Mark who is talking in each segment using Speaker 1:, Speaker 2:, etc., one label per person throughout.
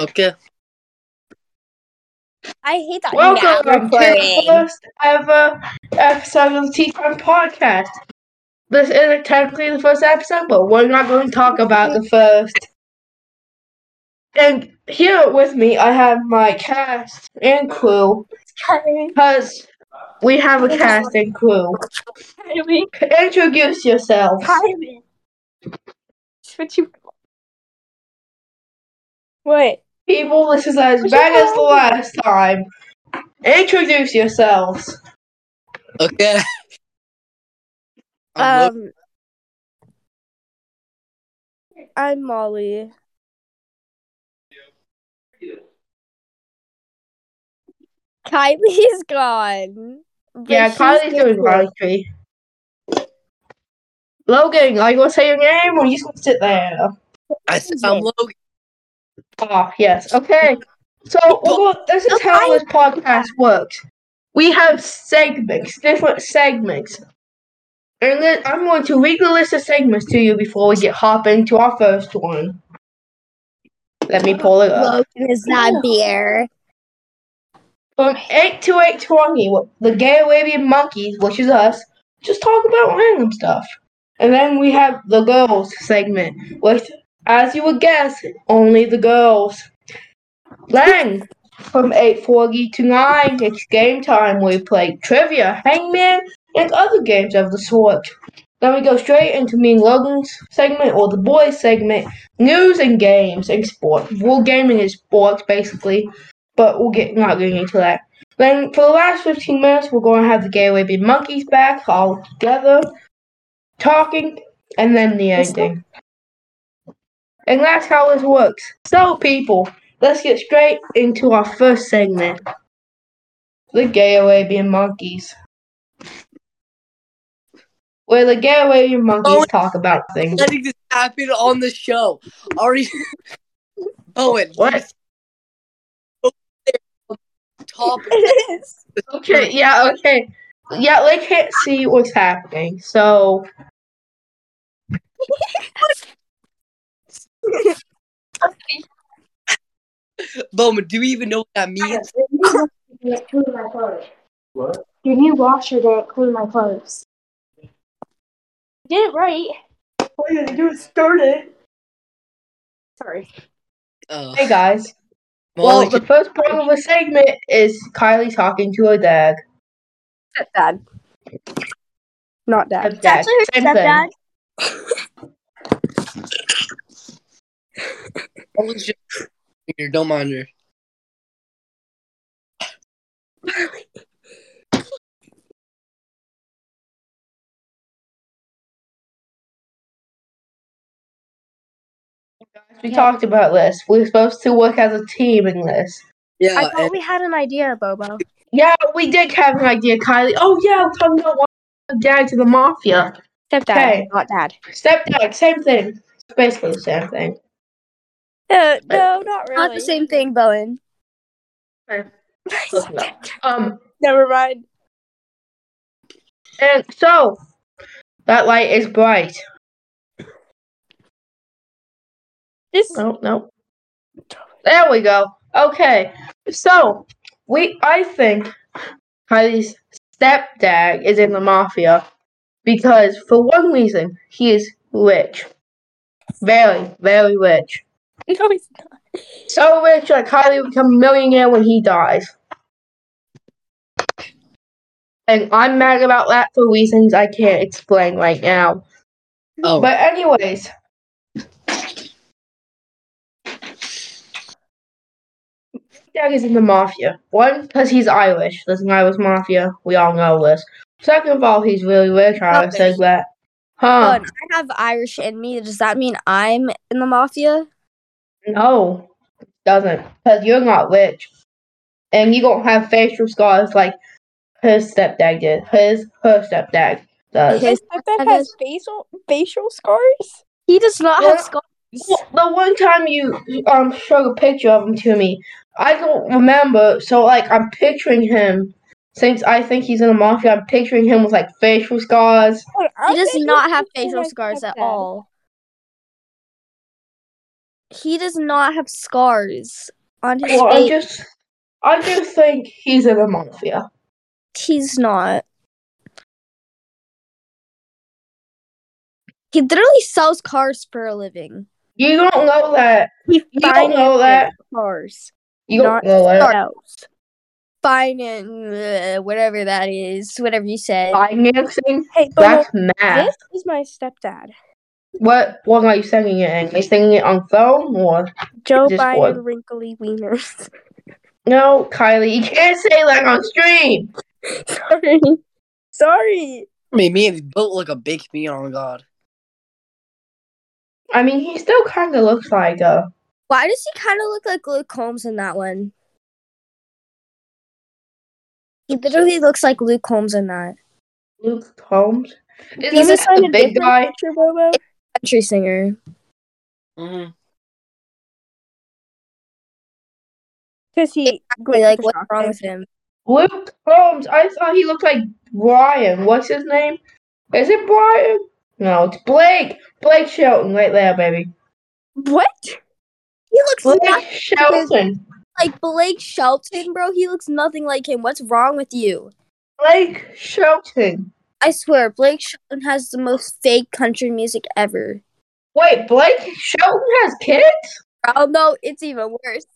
Speaker 1: Okay.
Speaker 2: I hate that.
Speaker 3: Welcome to the first ever episode of the Tea Time Podcast. This isn't technically the first episode, but we're not going to talk about the first. And here with me, I have my cast and crew, because we have a cast and crew. Introduce yourself.
Speaker 2: What you? What?
Speaker 3: People, this is as bad as the last time. Introduce yourselves.
Speaker 1: Okay. I'm Lo-
Speaker 2: Um, I'm Molly. Kylie's gone.
Speaker 3: Yeah,
Speaker 2: she's
Speaker 3: Kylie's doing
Speaker 2: different.
Speaker 3: Logan, are you going to say your name or are you just going to sit there?
Speaker 1: I said I'm Logan.
Speaker 3: Ah, yes. Okay. So well, this is how this podcast works. We have segments, different segments. And then I'm going to read the list of segments to you before we get hop into our first one. Let me pull it up.
Speaker 2: Logan is that beer.
Speaker 3: From 8 to 8.20, the Gay Arabian Monkeys, which is us, just talk about random stuff. And then we have the girls segment, which, as you would guess, only the girls. Then, from 8.40 to 9, it's game time. We play trivia, hangman, and other games of the sort. Then we go straight into me and Logan's segment, or the boys segment, news and games and sport. Well, gaming is sports, basically but we'll get not getting into that. Then for the last 15 minutes, we're going to have the Gay Arabian Monkeys back all together, talking, and then the ending. And that's how this works. So, people, let's get straight into our first segment the Gay Arabian Monkeys. Where the Gay Arabian Monkeys
Speaker 1: Oh,
Speaker 3: talk about things.
Speaker 1: Letting this happen on the show. Already. Owen.
Speaker 3: What?
Speaker 1: Top.
Speaker 3: Okay, yeah, okay. Yeah, they can't see what's happening, so
Speaker 1: Bowman, do you even know what that means?
Speaker 4: Didn't clean my clothes. What? Your new washer didn't clean my clothes. Did it right.
Speaker 3: Oh, All you gotta do is start it.
Speaker 4: Sorry.
Speaker 1: Oh,
Speaker 3: Hey guys. Well,
Speaker 1: Molly,
Speaker 3: the first part of the segment is Kylie talking to her dad.
Speaker 2: Stepdad. Not dad.
Speaker 3: Stepdad.
Speaker 4: That's her stepdad.
Speaker 3: thing.
Speaker 1: Molly's just here. Don't mind her.
Speaker 3: We talked about this. We're supposed to work as a team in this.
Speaker 1: Yeah,
Speaker 2: I thought
Speaker 1: and
Speaker 2: we had an idea, Bobo.
Speaker 3: Yeah, we did have an idea, Kylie. Oh yeah, we're talking about one dad to the mafia.
Speaker 2: Stepdad,
Speaker 3: Okay.
Speaker 2: not dad.
Speaker 3: Stepdad, same thing. It's basically the same thing.
Speaker 2: Uh, no, not really.
Speaker 4: Not the same thing, Bowen.
Speaker 3: Close enough. Um,
Speaker 2: Never mind.
Speaker 3: and so that light is bright.
Speaker 2: Just
Speaker 3: No, no. There we go. Okay. So we I think Kylie's stepdad is in the mafia because for one reason he is rich. Very, very rich.
Speaker 2: no, he's not.
Speaker 3: So rich that Kylie will become a millionaire when he dies. And I'm mad about that for reasons I can't explain right now.
Speaker 1: oh,
Speaker 3: But anyways, Dad is in the mafia. One, because he's Irish. There's an Irish mafia. We all know this. Second of all, he's really rich. I already said that. Huh?
Speaker 2: But I have Irish in me. Does that mean I'm in the mafia?
Speaker 3: No, it doesn't. Because you're not rich. And you don't have facial scars like his stepdad did. His, her stepdad does.
Speaker 2: His
Speaker 5: stepdad
Speaker 2: stepdad
Speaker 5: has
Speaker 2: has
Speaker 5: facial facial scars.
Speaker 2: He does not
Speaker 3: Well,
Speaker 2: have scars.
Speaker 3: Well, the one time you um showed a picture of him to me, I don't remember. So like I'm picturing him. Since I think he's in the mafia, I'm picturing him with like facial scars.
Speaker 2: He does not have facial scars at all. He does not have scars on his
Speaker 3: Well, I
Speaker 2: face.
Speaker 3: just, I just think he's in the mafia.
Speaker 2: He's not. He literally sells cars for a living.
Speaker 3: You don't know that.
Speaker 5: He
Speaker 3: You don't know that.
Speaker 5: cars.
Speaker 3: You don't know that.
Speaker 5: Sells.
Speaker 2: Finance, uh, whatever that is, whatever you said.
Speaker 3: Financing.
Speaker 5: Hey,
Speaker 3: That's math.
Speaker 5: this is my stepdad.
Speaker 3: What? What are you singing it in? Are you singing it on film or?
Speaker 5: Joe
Speaker 3: Just
Speaker 5: Biden
Speaker 3: one.
Speaker 5: wrinkly wieners.
Speaker 3: No, Kylie, you can't say that on stream.
Speaker 5: Sorry. Sorry.
Speaker 1: I mean, me and he's built like a big meat on God.
Speaker 3: I mean, he still kind of looks like a
Speaker 2: Why does he kind of look like Luke Holmes in that one? He literally looks like Luke Holmes in that
Speaker 3: Luke Holmes? Isn't
Speaker 5: He's
Speaker 3: this
Speaker 5: assigned
Speaker 3: the big guy?
Speaker 5: picture, Bobo.
Speaker 2: Country singer.
Speaker 1: Mm-hmm.
Speaker 5: Because he
Speaker 2: Exactly, like what's wrong with him?
Speaker 3: Luke Combs. I thought he looked like Brian. What's his name? Is it Brian? No, it's Blake. Blake Shelton, right there, baby.
Speaker 5: What?
Speaker 2: He looks
Speaker 3: Blake
Speaker 2: not
Speaker 3: Shelton.
Speaker 2: like Blake Shelton, bro. He looks nothing like him. What's wrong with you?
Speaker 3: Blake Shelton.
Speaker 2: I swear, Blake Shelton has the most fake country music ever.
Speaker 3: Wait, Blake Shelton has kids?
Speaker 2: Oh no, it's even worse.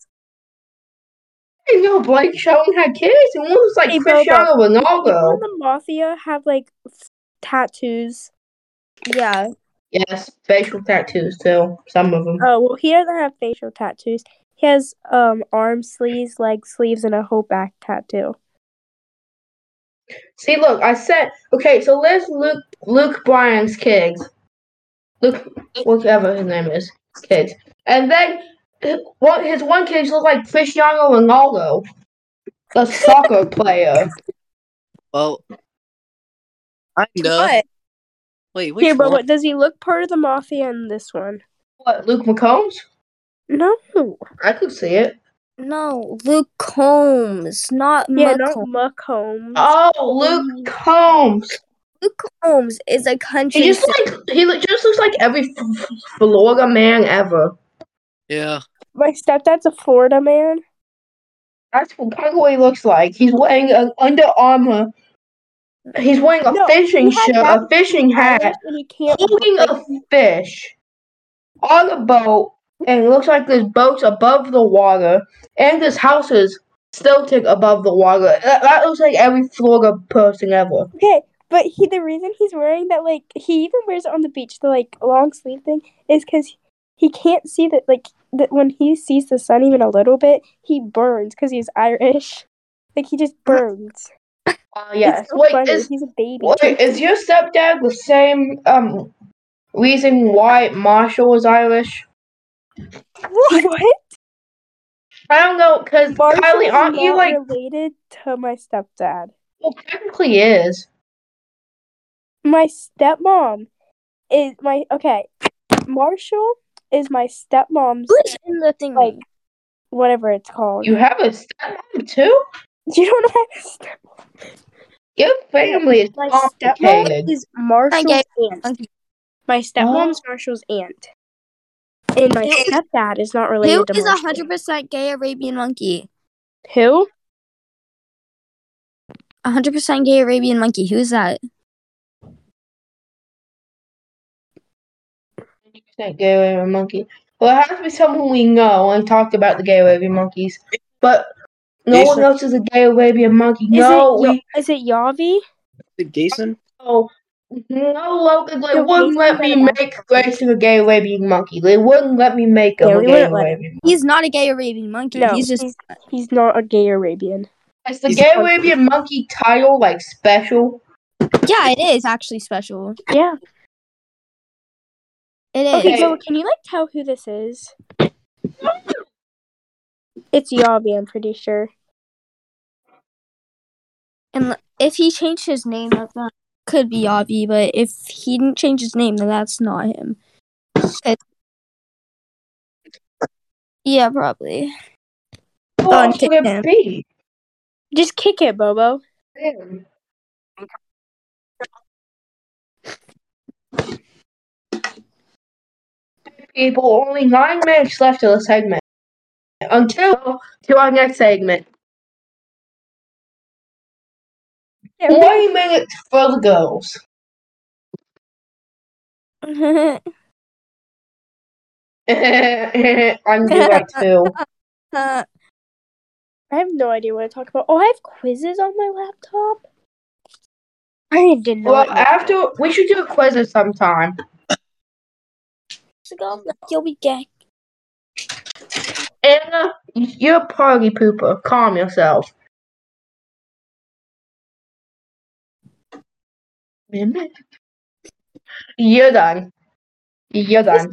Speaker 3: I didn't know Blake Shelton had kids. It was like
Speaker 5: Hey,
Speaker 3: Cristiano
Speaker 5: in
Speaker 3: Ronaldo.
Speaker 5: the mafia have like f- tattoos.
Speaker 2: Yeah,
Speaker 3: Yes, facial tattoos too. Some of them.
Speaker 5: Oh well, he doesn't have facial tattoos. He has um arm sleeves, leg sleeves, and a whole back tattoo.
Speaker 3: See, look, I said okay. So there's Luke, Luke Bryan's kids, Luke, whatever his name is, kids, and then his one his one kid looks like Cristiano Ronaldo, the soccer player.
Speaker 1: Well, kinda.
Speaker 2: what?
Speaker 1: Wait, which
Speaker 5: Here, but what does he look part of the mafia in this one?
Speaker 3: What, Luke McCombs?
Speaker 5: No.
Speaker 3: I could see it.
Speaker 2: No, Luke Combs, not
Speaker 5: Yeah,
Speaker 2: Luke
Speaker 5: not
Speaker 2: Combs.
Speaker 5: Macomb.
Speaker 3: Oh, mm. Luke Combs.
Speaker 2: Luke Combs is a country.
Speaker 3: He just
Speaker 2: singer.
Speaker 3: like he look- just looks like every F- F- Florida man ever.
Speaker 1: Yeah.
Speaker 5: My stepdad's a Florida man.
Speaker 3: That's kind of what he looks like. He's wearing an Under Armour. He's wearing a
Speaker 5: No,
Speaker 3: fishing shirt, a fishing hat,
Speaker 5: he can't.
Speaker 3: holding a fish on a boat, and it looks like there's boat's above the water, and this house is stilted above the water. That, that looks like every Florida person ever.
Speaker 5: Okay, but he the reason he's wearing that like he even wears it on the beach the like long sleeve thing is because he can't see that like that when he sees the sun even a little bit he burns because he's Irish. Like he just burns.
Speaker 3: Uh, yes.
Speaker 5: So
Speaker 3: Wait,
Speaker 5: funny.
Speaker 3: is
Speaker 5: he's a baby.
Speaker 3: wait, is your stepdad the same um reason why Marshall was Irish?
Speaker 5: What?
Speaker 3: I don't know, cause
Speaker 5: Marshall
Speaker 3: Kylie, aren't you like?
Speaker 5: related to my stepdad?
Speaker 3: Well, technically is.
Speaker 5: My stepmom is my okay. Marshall is my stepmom's
Speaker 2: Who's in the thing?
Speaker 5: like whatever it's called.
Speaker 3: You have a stepmom too?
Speaker 5: You don't have a stepmom.
Speaker 3: Your family is
Speaker 5: My stepmom
Speaker 3: complicated.
Speaker 5: is Marshall's aunt. My stepmom's oh. Marshall's aunt. And my
Speaker 2: Who-
Speaker 5: stepdad is not
Speaker 2: Who
Speaker 5: related to
Speaker 2: is a
Speaker 5: Marshall.
Speaker 2: hundred percent gay Arabian monkey?
Speaker 5: Who?
Speaker 2: A hundred percent gay Arabian monkey. Who is that?
Speaker 3: That gay Arabian monkey. Well, it has to be someone we know and talked about the gay Arabian monkeys. But no
Speaker 1: Jason?
Speaker 3: one else is a gay Arabian monkey.
Speaker 5: Is
Speaker 3: no,
Speaker 5: it
Speaker 3: we
Speaker 5: is it Yavi?
Speaker 1: Is it Jason?
Speaker 3: Know. No, Logan, they
Speaker 5: Yo,
Speaker 3: wouldn't let me make Grayson a gay Arabian monkey. They wouldn't let me make him
Speaker 5: Yeah,
Speaker 3: a gay
Speaker 5: wouldn't let him.
Speaker 3: Arabian monkey.
Speaker 2: He's not a gay Arabian monkey.
Speaker 5: No,
Speaker 2: he's just
Speaker 5: he's, he's not a gay Arabian.
Speaker 3: Is the
Speaker 1: He's
Speaker 3: gay Arabian monkey title like special?
Speaker 2: yeah. It is actually special.
Speaker 5: Yeah.
Speaker 2: It is.
Speaker 5: Okay,
Speaker 3: Okay.
Speaker 5: so can you like tell who this is? It's Yavi, I'm pretty sure.
Speaker 2: And if he changed his name, that that could be mm-hmm. Yavi. But if he didn't change his name, then that's not him. Yeah, probably.
Speaker 3: Who
Speaker 2: Oh, and kick him.
Speaker 3: be?
Speaker 5: Just kick it, Bobo.
Speaker 3: People, only nine minutes left of the segment. Until to our next segment.
Speaker 5: Yeah, we-
Speaker 3: 20 minutes for the girls. I'm do right too.
Speaker 5: I have no idea what to talk about. Oh, I have quizzes on my laptop. I did not. Know.
Speaker 3: Well, after we should do a quiz at some
Speaker 2: you'll be gay.
Speaker 3: Anna, you're a party pooper. Calm yourself. You're done. You're done.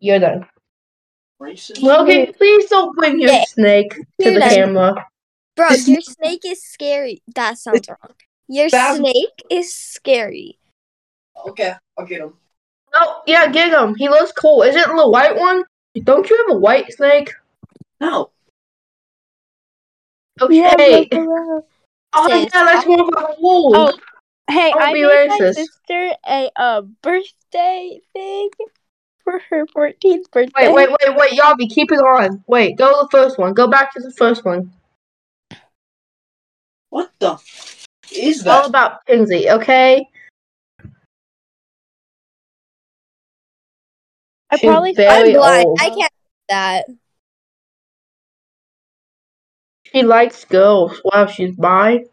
Speaker 3: You're done. Logan, please don't bring your
Speaker 2: Yeah.
Speaker 3: snake to
Speaker 2: You're
Speaker 3: the
Speaker 2: done.
Speaker 3: camera.
Speaker 2: Bro, your snake is scary. That sounds wrong. Your
Speaker 3: That-
Speaker 2: snake is scary.
Speaker 1: Okay, I'll get him.
Speaker 3: Oh, yeah, get him. He looks cool. Is it the white one? Don't you have a white snake?
Speaker 1: No.
Speaker 5: Yeah,
Speaker 3: Okay.
Speaker 5: but, uh,
Speaker 3: oh, yeah,
Speaker 2: Sis,
Speaker 3: that's one of our rules.
Speaker 5: Hey,
Speaker 3: Don't
Speaker 5: I
Speaker 3: be
Speaker 5: made my sister a uh, birthday thing for her 14th birthday.
Speaker 3: Wait, wait, wait, wait, Yabi, keep it on. Wait, go to the first one. Go back to the first one.
Speaker 1: What the f- is that?
Speaker 3: All about Kinsey, okay?
Speaker 5: I
Speaker 3: She's
Speaker 5: probably
Speaker 3: very
Speaker 2: I'm blind.
Speaker 3: old.
Speaker 2: I can't do that.
Speaker 3: She likes girls. Wow, she's bi.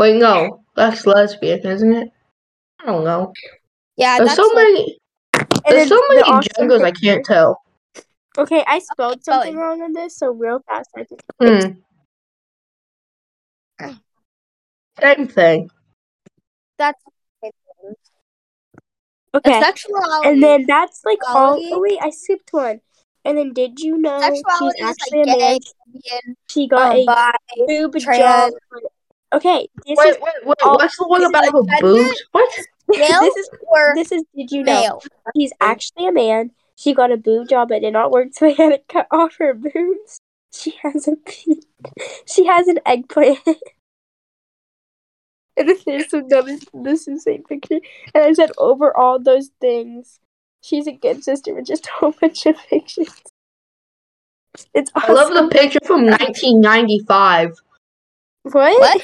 Speaker 3: Wait, no, that's lesbian, isn't it? I don't know.
Speaker 2: Yeah,
Speaker 3: There's
Speaker 2: that's
Speaker 3: so
Speaker 2: like-
Speaker 3: many. There's so many
Speaker 5: awesome
Speaker 3: genders. I can't tell.
Speaker 5: Okay, I spelled something wrong on this, so real fast. I just
Speaker 3: Hmm. Same thing.
Speaker 2: that's
Speaker 5: okay.
Speaker 2: sexuality.
Speaker 5: And then that's like all. Oh wait, I skipped one. And then did you know she's
Speaker 2: sexuality is
Speaker 5: actually
Speaker 2: like
Speaker 5: a man?
Speaker 2: lesbian,
Speaker 5: She got
Speaker 2: um,
Speaker 5: a
Speaker 2: bi,
Speaker 5: boob
Speaker 2: trans.
Speaker 5: job. Okay, this
Speaker 3: Wait,
Speaker 5: is
Speaker 3: wait, wait.
Speaker 5: all-
Speaker 3: What's the one
Speaker 2: is
Speaker 3: about
Speaker 2: a
Speaker 3: her boobs? What?
Speaker 2: male
Speaker 5: this is
Speaker 2: or
Speaker 5: this is. Did you know
Speaker 2: male.
Speaker 5: he's actually a man? She got a boob job, but did not work, so they had to cut off her boobs. She has a pea- she has an eggplant. and then there's another. This is the same picture, and I said over all those things, she's a good sister with just a whole bunch of pictures. It's
Speaker 3: I love the picture from 1995.
Speaker 5: What?
Speaker 2: What?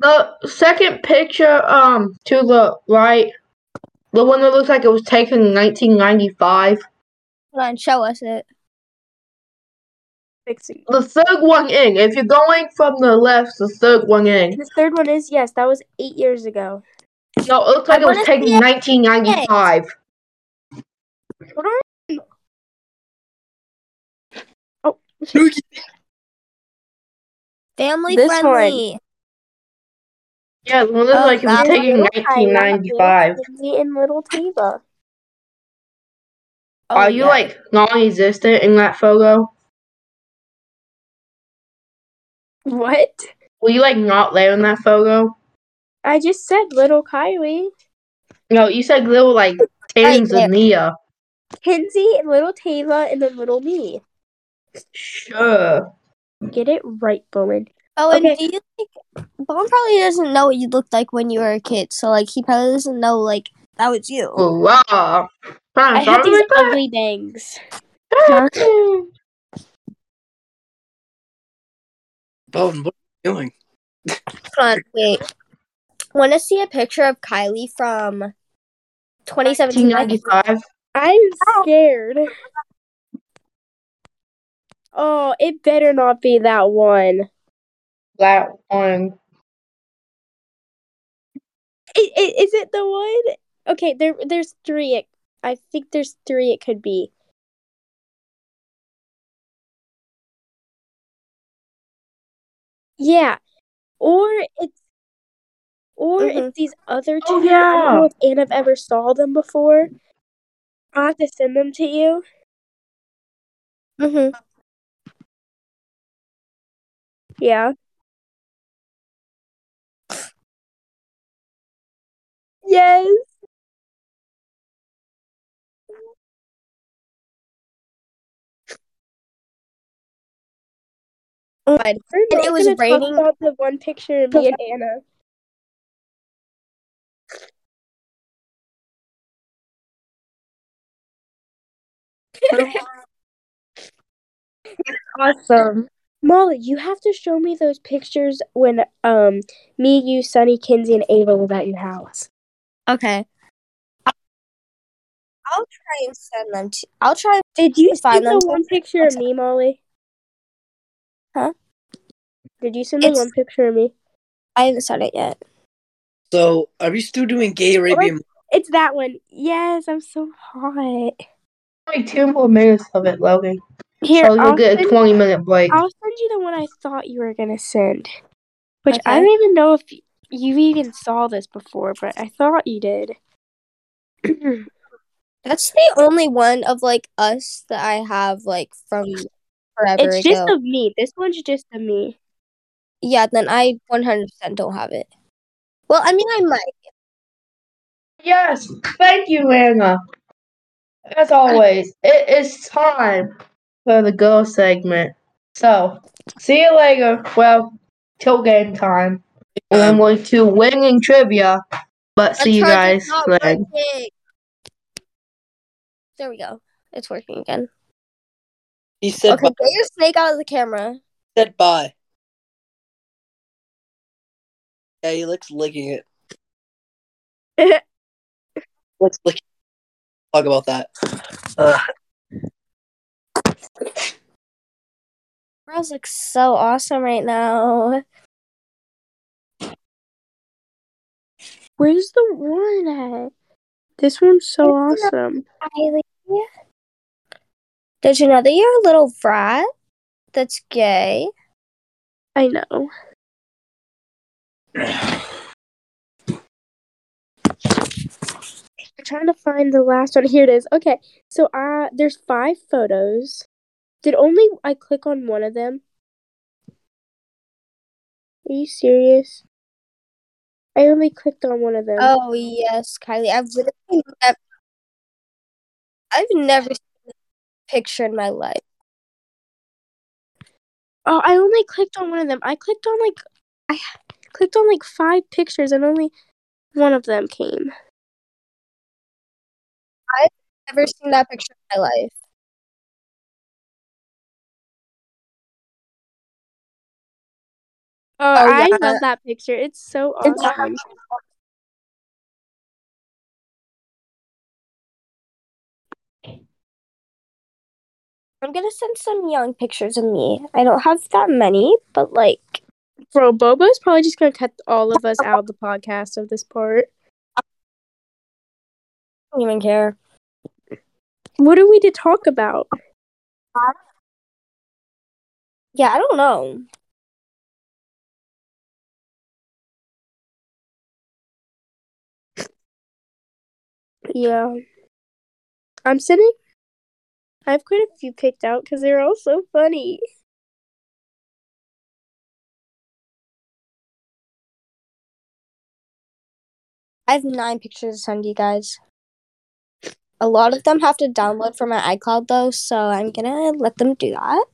Speaker 3: The second picture, um, to the right, the one that looks like it was taken in 1995.
Speaker 2: Hold on, show us it.
Speaker 5: Fixing.
Speaker 3: The third one in. If you're going from the left, the third one in.
Speaker 5: The third one is yes, that was eight years ago.
Speaker 3: No, it looks like
Speaker 2: I
Speaker 3: it was taken in 1995.
Speaker 5: Hold on. Oh,
Speaker 2: Family
Speaker 5: This
Speaker 2: friendly.
Speaker 3: Yeah, the one that looks
Speaker 2: Oh,
Speaker 3: like it was
Speaker 2: that
Speaker 3: taken in
Speaker 5: Little Kyla,
Speaker 3: 1995.
Speaker 5: Little and little Tava.
Speaker 2: Oh,
Speaker 3: Are you
Speaker 2: yeah.
Speaker 3: like non-existent in that photo?
Speaker 5: What?
Speaker 3: Were you like not there in that photo?
Speaker 5: I just said little Kylie,
Speaker 3: No, you said little like Tanzania.
Speaker 5: Kinsey, and little Tava, and then little me.
Speaker 3: Sure.
Speaker 5: Get it right, Bowen.
Speaker 2: Oh, and
Speaker 5: Okay.
Speaker 2: do you think Bone probably doesn't know what you looked like when you were a kid, so like he probably doesn't know like that was you.
Speaker 3: Hurrah. Fine,
Speaker 5: I had these
Speaker 3: about
Speaker 5: ugly bangs.
Speaker 1: Bowden, what are you doing?
Speaker 2: Hold on, wait. Want to see a picture of Kylie from 2017?
Speaker 3: 1995.
Speaker 5: I'm scared. Oh, it better not be that one.
Speaker 3: That one.
Speaker 5: I- i- Is it the one? Okay, there, there's three. It, I think there's three. It could be. Yeah, or it's, or
Speaker 2: Mhm.
Speaker 5: it's these other two.
Speaker 3: Oh,
Speaker 5: I don't
Speaker 3: yeah.
Speaker 5: know if Anna ever saw them before. I'll have to send them to you.
Speaker 2: Mm-hmm.
Speaker 5: Yeah. Yes.
Speaker 2: Oh and
Speaker 5: We're
Speaker 2: it was
Speaker 5: gonna talk
Speaker 2: raining.
Speaker 5: about the one picture of me and Anna.
Speaker 2: awesome.
Speaker 5: Molly, you have to show me those pictures when um me, you, Sunny, Kinsey, and Ava was at your house.
Speaker 2: Okay. I'll I'll try and send them to. I'll try.
Speaker 5: Did you
Speaker 2: Find
Speaker 5: send
Speaker 2: them
Speaker 5: the one picture of me, Molly?
Speaker 2: Huh?
Speaker 5: Did you send the
Speaker 2: It's-
Speaker 5: one picture of me?
Speaker 2: I haven't sent it yet.
Speaker 1: So, are we still doing gay Arabian?
Speaker 5: It's that one. Yes, I'm so hot.
Speaker 3: Like two more minutes of it, Logan.
Speaker 5: Here,
Speaker 3: so you'll
Speaker 5: I'll,
Speaker 3: get a
Speaker 5: send,
Speaker 3: 20 minute break.
Speaker 5: I'll send you the one I thought you were gonna send. Which I don't even know if you even saw this before, but I thought you did.
Speaker 2: That's the only one of like us that I have like from forever
Speaker 5: it's
Speaker 2: ago.
Speaker 5: just of me. This one's just of me.
Speaker 2: yeah, then I 100% don't have it. Well, I mean, I might.
Speaker 3: Yes, thank you, Anna. As always, it is time for the girl segment. So, see you later. Well, till game time. And I'm going to winning trivia. But see you guys
Speaker 2: Uncharted's
Speaker 3: then.
Speaker 2: There we go. It's working again.
Speaker 1: he said,
Speaker 2: Okay,
Speaker 1: bye,
Speaker 2: get your snake out of the camera.
Speaker 1: said bye. Yeah, he likes licking it. Let's lick. Talk about that. Uh,
Speaker 2: Girls look so awesome right now.
Speaker 5: Where's the one at? This one's so awesome.
Speaker 2: Did you know that you're a little brat that's gay?
Speaker 5: I know. I'm trying to find the last one. Here it is. Okay, so uh, there's five photos. Did only I click on one of them? Are you serious? I only clicked on one of them.
Speaker 2: Oh yes, Kylie. I've literally never, I've never seen a picture in my life.
Speaker 5: Oh, I only clicked on one of them. I clicked on like I clicked on like five pictures and only one of them came.
Speaker 2: I've never seen that picture in my life.
Speaker 5: Oh,
Speaker 2: Oh,
Speaker 5: I
Speaker 2: yeah.
Speaker 5: love that picture. It's so
Speaker 2: It's-
Speaker 5: awesome.
Speaker 2: I'm gonna send some young pictures of me. I don't have that many, but like
Speaker 5: Bro, Bobo's probably just gonna cut all of us out of the podcast of this part.
Speaker 2: I don't even care.
Speaker 5: What are we to talk about?
Speaker 2: Yeah, I don't know.
Speaker 5: Yeah. I'm sitting. I have quite a few picked out because they're all so funny.
Speaker 2: I have nine pictures to send you guys. A lot of them have to download from my iCloud though, so I'm gonna let them do that.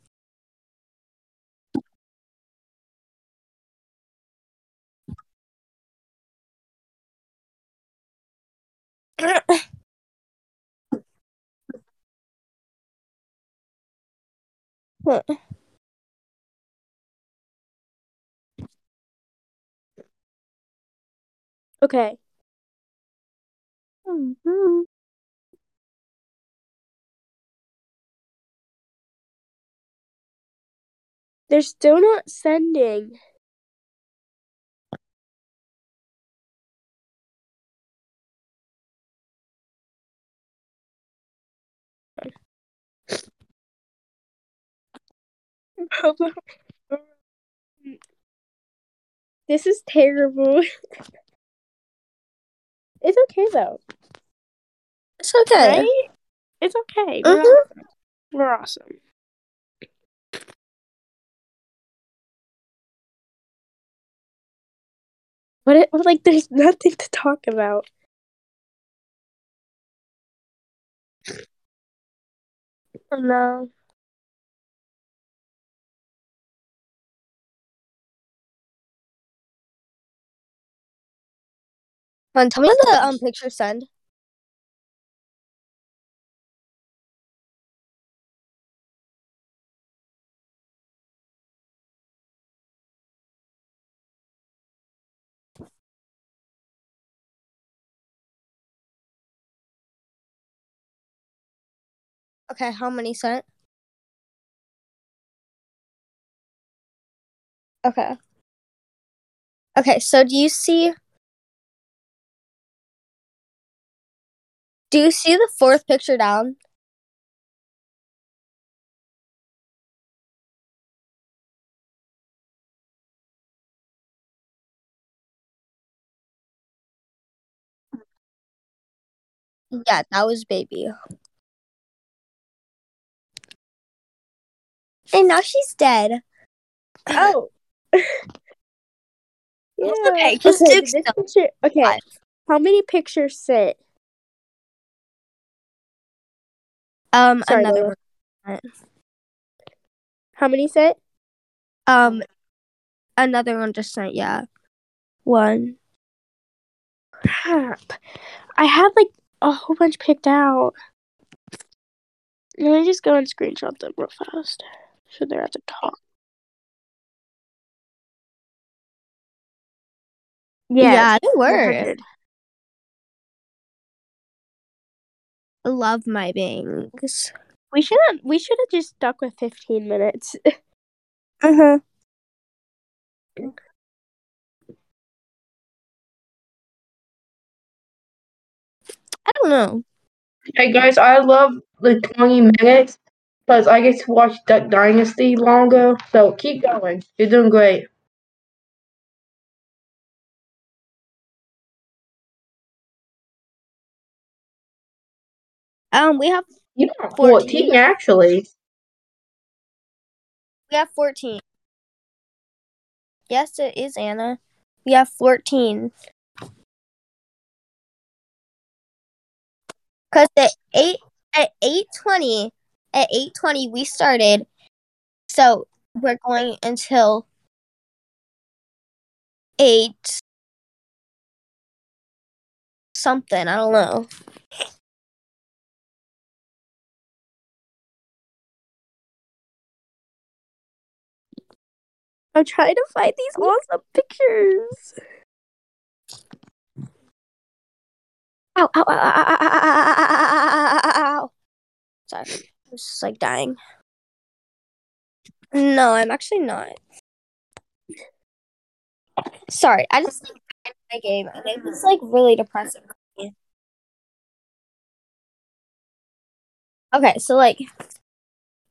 Speaker 5: Okay. They're still not sending. This is terrible. It's okay though,
Speaker 2: It's okay.
Speaker 5: right? It's okay. We're,
Speaker 2: Mhm.
Speaker 5: awesome. We're awesome. But it like there's nothing to talk about.
Speaker 2: Oh, no. And tell me the um send. Okay, how many sent? Okay. Okay, so do you see Do you see the fourth picture down? Yeah, that was baby. And now she's dead.
Speaker 5: Oh. yeah.
Speaker 2: okay, 'cause
Speaker 5: okay,
Speaker 2: Duke's
Speaker 5: this
Speaker 2: still
Speaker 5: picture, okay.
Speaker 2: alive.
Speaker 5: How many pictures sent?
Speaker 2: Um,
Speaker 5: Sorry,
Speaker 2: another
Speaker 5: Lola.
Speaker 2: one.
Speaker 5: How many sent?
Speaker 2: Um, another one just sent. Yeah, one.
Speaker 5: Crap. I had like a whole bunch picked out. Let me just go and screenshot them real fast. So they're at the top.
Speaker 2: Yeah, they were.
Speaker 5: 100.
Speaker 2: Love my bangs.
Speaker 5: We should have we should have just stuck with 15 minutes.
Speaker 2: Uh huh. I don't know.
Speaker 3: Hey guys, I love the 20 minutes because I get to watch Duck Dynasty longer. So keep going. You're doing great.
Speaker 2: Um, we have
Speaker 3: You got
Speaker 2: 14.
Speaker 3: 14 actually.
Speaker 2: we have fourteen. Yes, it is Anna. We have fourteen. Cause at eight at eight twenty at eight twenty we started, so we're going until eight something. I don't know.
Speaker 5: I'm trying to find these awesome pictures.
Speaker 2: Ow, ow, ow, ow, ow, ow. Sorry, I was just like dying. No, I'm actually not. Sorry, I just like my game and it was like really depressing. Okay, so like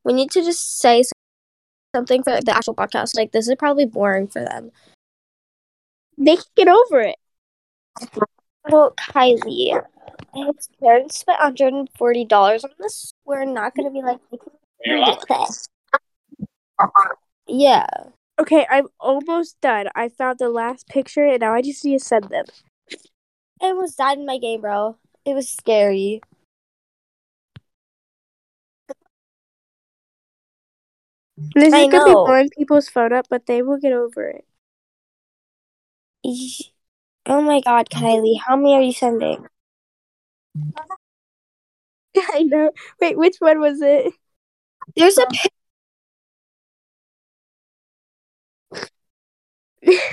Speaker 2: we need to just say something for the actual podcast. Like this is probably boring for them.
Speaker 5: They can get over it.
Speaker 2: Well, Kylie, his parents spent hundred and forty dollars on this. We're not gonna be like, yeah.
Speaker 5: Okay, I'm almost done. I found the last picture and now I just need to send them.
Speaker 2: I almost died in my game, bro. It was scary.
Speaker 5: This
Speaker 2: I
Speaker 5: is gonna be blowing people's phone up, but they will get over it.
Speaker 2: Oh my god, Kylie, how many are you sending?
Speaker 5: I know. Wait, which one was it?
Speaker 2: There's a oh. pic-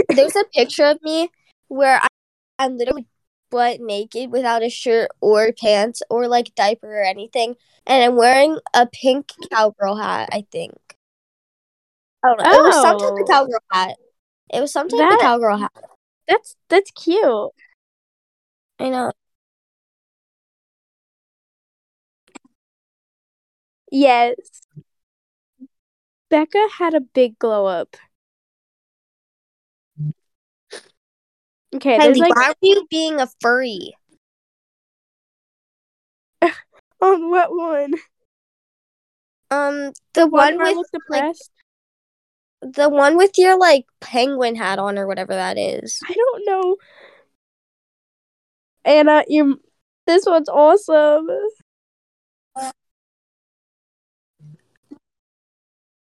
Speaker 2: there's a picture of me where I, I'm literally butt naked without a shirt or pants or like diaper or anything, and I'm wearing a pink cowgirl hat. I think. Don't know. It was some type
Speaker 5: Oh.
Speaker 2: of cowgirl hat. It was some type
Speaker 5: That-
Speaker 2: of cowgirl hat.
Speaker 5: That's that's cute.
Speaker 2: I know.
Speaker 5: Yes. Becca had a big glow up. Okay, like
Speaker 2: why are you being a furry?
Speaker 5: on what one?
Speaker 2: Um, the
Speaker 5: One
Speaker 2: one
Speaker 5: where
Speaker 2: with
Speaker 5: look
Speaker 2: like
Speaker 5: depressed.
Speaker 2: The one with your like penguin hat on or whatever that is.
Speaker 5: I don't know. Anna, you this one's awesome. Uh.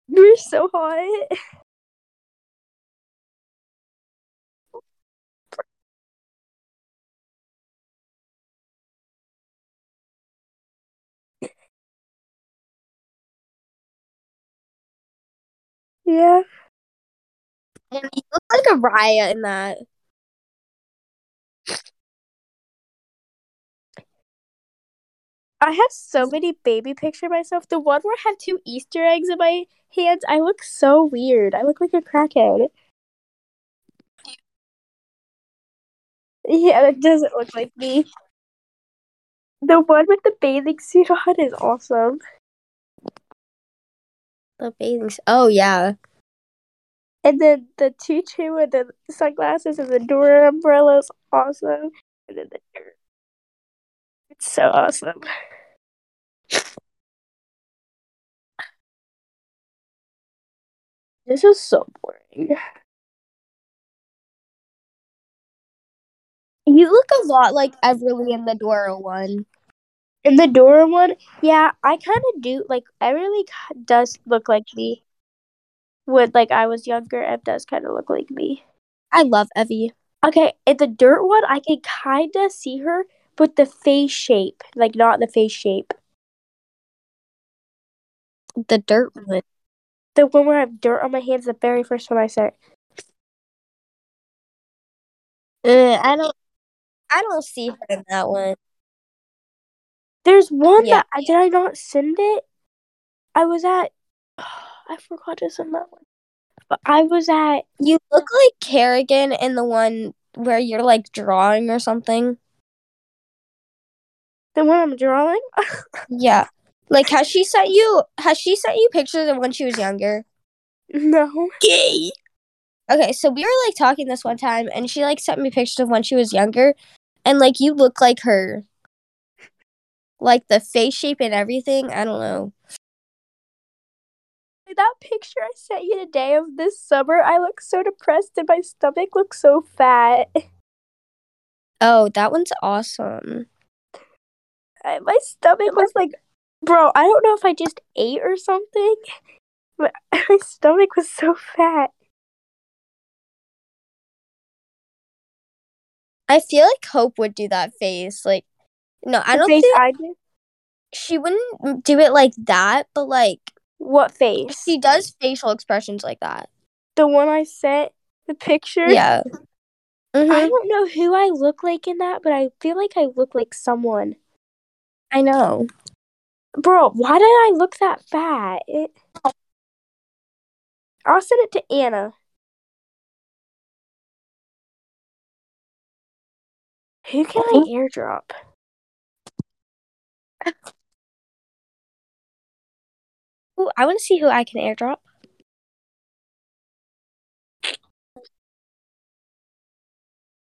Speaker 5: You're so hot. Yeah.
Speaker 2: And you look like a riot in that.
Speaker 5: I have so many baby pictures of myself. The one where I have two Easter eggs in my hands, I look so weird. I look like a crackhead. Yeah, that doesn't look like me. The one with the bathing suit on is awesome.
Speaker 2: The bathing. Oh yeah.
Speaker 5: And then the tutu with the sunglasses and the door umbrella is awesome. And then the. It's so awesome. This is so boring.
Speaker 2: You look a lot like Everly in the Dora one.
Speaker 5: In the Dora one, yeah, I kind of do. Like, Everly ki- does look like me. When, like, I was younger, Ev does kind of look like me.
Speaker 2: I love Evie.
Speaker 5: Okay, in the dirt one, I can kind of see her, but the face shape, like, not the face shape.
Speaker 2: The dirt one.
Speaker 5: The one where I have dirt on my hands, the very first one I said.
Speaker 2: Uh, I don't. I don't see her in that one.
Speaker 5: There's one
Speaker 2: Yeah.
Speaker 5: that I did I not send it? I was at. I forgot to send that one. But I was at.
Speaker 2: You look like Kerrigan in the one where you're like drawing or something.
Speaker 5: The one I'm drawing?
Speaker 2: Yeah. Like has she sent you has she sent you pictures of when she was younger?
Speaker 5: no.
Speaker 2: Gay. Okay, so we were like talking this one time and she like sent me pictures of when she was younger and like you look like her. Like the face shape and everything. I don't know.
Speaker 5: That picture I sent you today of this summer, I look so depressed and my stomach looks so fat.
Speaker 2: Oh, that one's awesome.
Speaker 5: I- My stomach was like, bro, I don't know if I just ate or something, but my stomach was so fat.
Speaker 2: I feel like Hope would do that face. Like no, I
Speaker 5: The
Speaker 2: don't think
Speaker 5: I did.
Speaker 2: she wouldn't do it like that, but like
Speaker 5: What face?
Speaker 2: she does facial expressions like that.
Speaker 5: The one I sent, the picture.
Speaker 2: Yeah.
Speaker 5: I
Speaker 2: hmm
Speaker 5: don't know who I look like in that, but I feel like I look like someone.
Speaker 2: I know.
Speaker 5: Bro, why did I look that fat? It... I'll send it to Anna. Who can I airdrop?
Speaker 2: Ooh, I want to see who I can airdrop.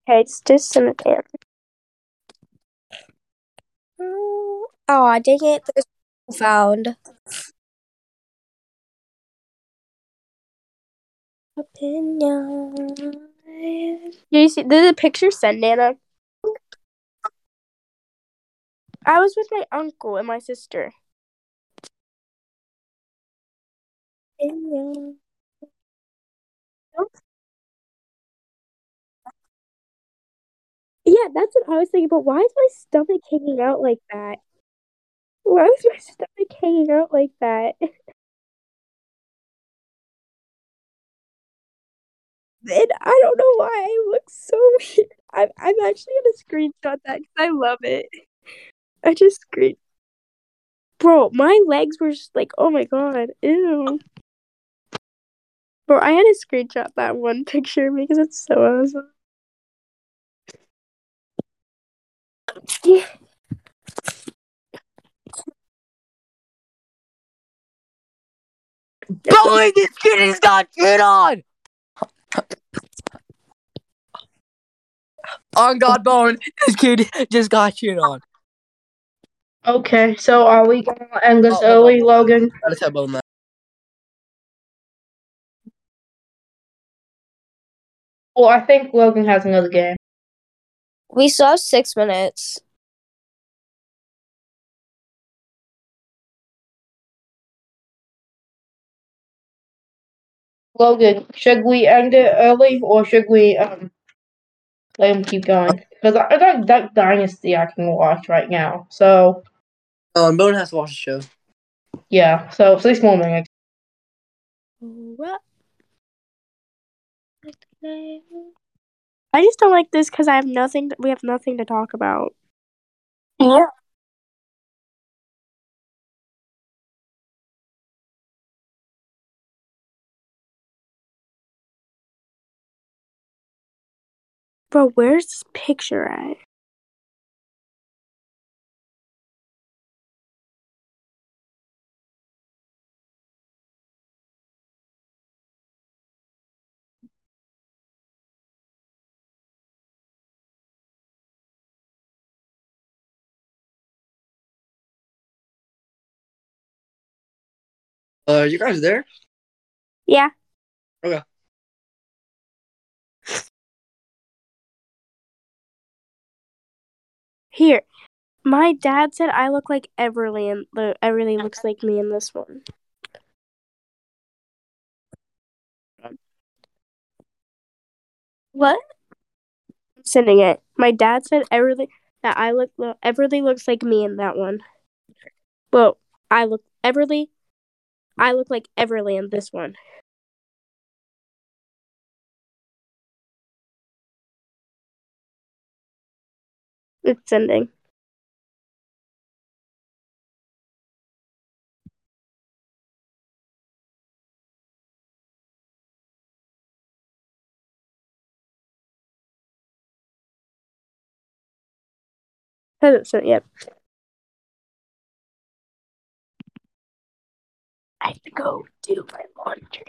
Speaker 5: Okay, it's just send it to Anna.
Speaker 2: Oh, dang it. There's found. Opinion.
Speaker 5: Did you see? Did the picture send Anna? I was with my uncle and my sister. Yeah, that's what I was thinking. But why is my stomach hanging out like that? Why is my stomach hanging out like that? And I don't know why I look so weird. I'm I'm actually gonna screenshot that because I love it. I just screamed. Bro, my legs were just like, oh my god, ew. Bro, I had to screenshot that one picture because it's so awesome.
Speaker 1: Boy, this kid has got shit on. On God bone, this kid just got shit on.
Speaker 3: Okay, so are we gonna end this
Speaker 1: Oh,
Speaker 3: early, Logan?
Speaker 1: Gotta tell Bone that.
Speaker 3: Well, I think Logan has another game.
Speaker 2: We still have six minutes.
Speaker 3: Logan, should we end it early or should we um let him keep going? Because I, I got Duck Dynasty I can watch right now. So
Speaker 1: Oh, um. No one has to watch the show.
Speaker 3: Yeah, so for this morning. What?
Speaker 5: I just don't like this because I have nothing. To, we have nothing to talk about.
Speaker 2: Yeah.
Speaker 5: Bro, where's this picture at?
Speaker 1: Uh, you guys there?
Speaker 5: Yeah.
Speaker 1: Okay.
Speaker 5: Here. My dad said I look like Everly and the Everly looks like me in this one. What? I'm sending it. My dad said Everly that I look Everly looks like me in that one. Well, I look Everly I look like Everly in this one. It's sending. Hasn't sent yet. I have to go do my laundry.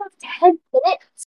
Speaker 5: Have ten minutes.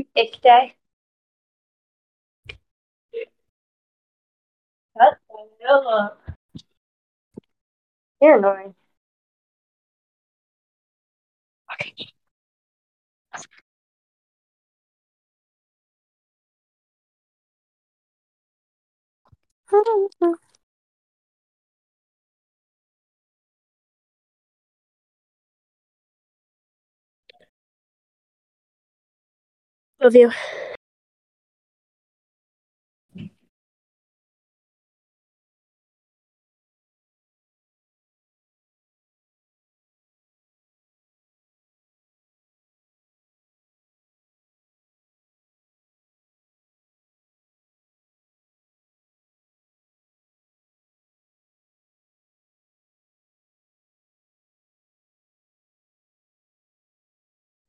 Speaker 5: have your hat on. You ick day. Shut the hell. You're annoying. Okay. Love you.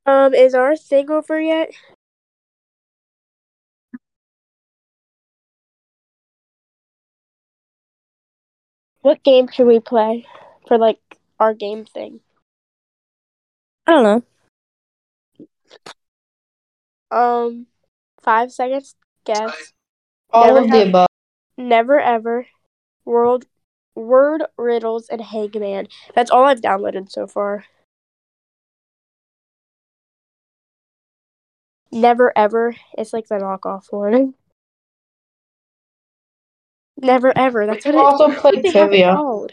Speaker 5: Um, is our thing over yet? What game should we play for like our game thing? I don't know. Um, five seconds. Guess.
Speaker 3: All
Speaker 5: Never
Speaker 3: of
Speaker 5: have-
Speaker 3: the above.
Speaker 5: Never ever. World. Word riddles and Hangman. That's all I've downloaded so far. Never ever. It's like the knockoff one. Never ever. That's what
Speaker 3: We
Speaker 5: it.
Speaker 3: also
Speaker 5: that's
Speaker 3: play
Speaker 5: what they it
Speaker 3: trivia.
Speaker 5: called.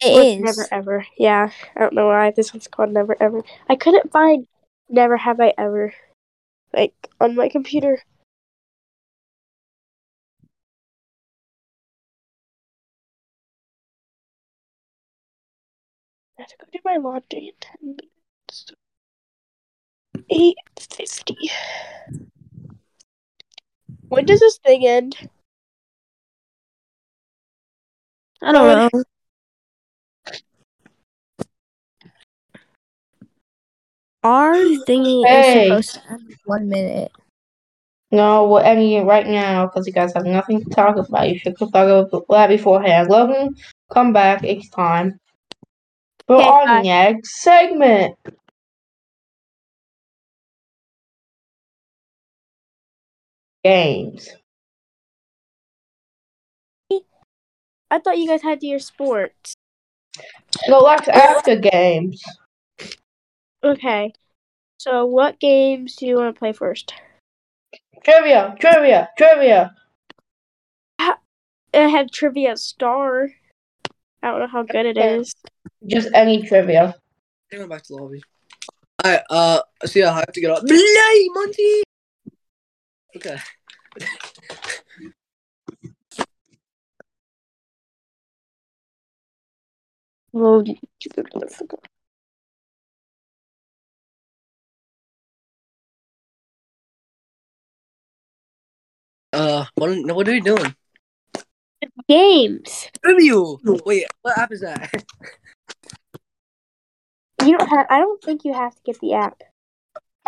Speaker 2: It is.
Speaker 5: it's Never ever. Yeah. I don't know why this one's called Never Ever. I couldn't find Never Have I Ever. Like on my computer. I have to go do my laundry in ten minutes. Eight fifty. When does this thing end?
Speaker 2: I don't know. Our thingy
Speaker 3: Hey.
Speaker 2: is supposed to end in one minute.
Speaker 3: No, we're ending it right now because you guys have nothing to talk about. You should talk about that beforehand. Logan, come back. It's time for
Speaker 5: Okay,
Speaker 3: our
Speaker 5: bye.
Speaker 3: next segment. Games.
Speaker 5: I thought you guys had your sports.
Speaker 3: No, that's after games.
Speaker 5: Okay. So what games do you want to play first?
Speaker 3: Trivia, trivia, trivia.
Speaker 5: I have Trivia Star. I don't know how good it is.
Speaker 3: Just any trivia.
Speaker 1: Take me back to the lobby. Alright, uh, see, I have to get up. Blay, Monty! Okay. Uh, what, what are we doing?
Speaker 5: Games.
Speaker 1: Review! Wait, what app is that?
Speaker 5: You don't have. I don't think you have to get the app.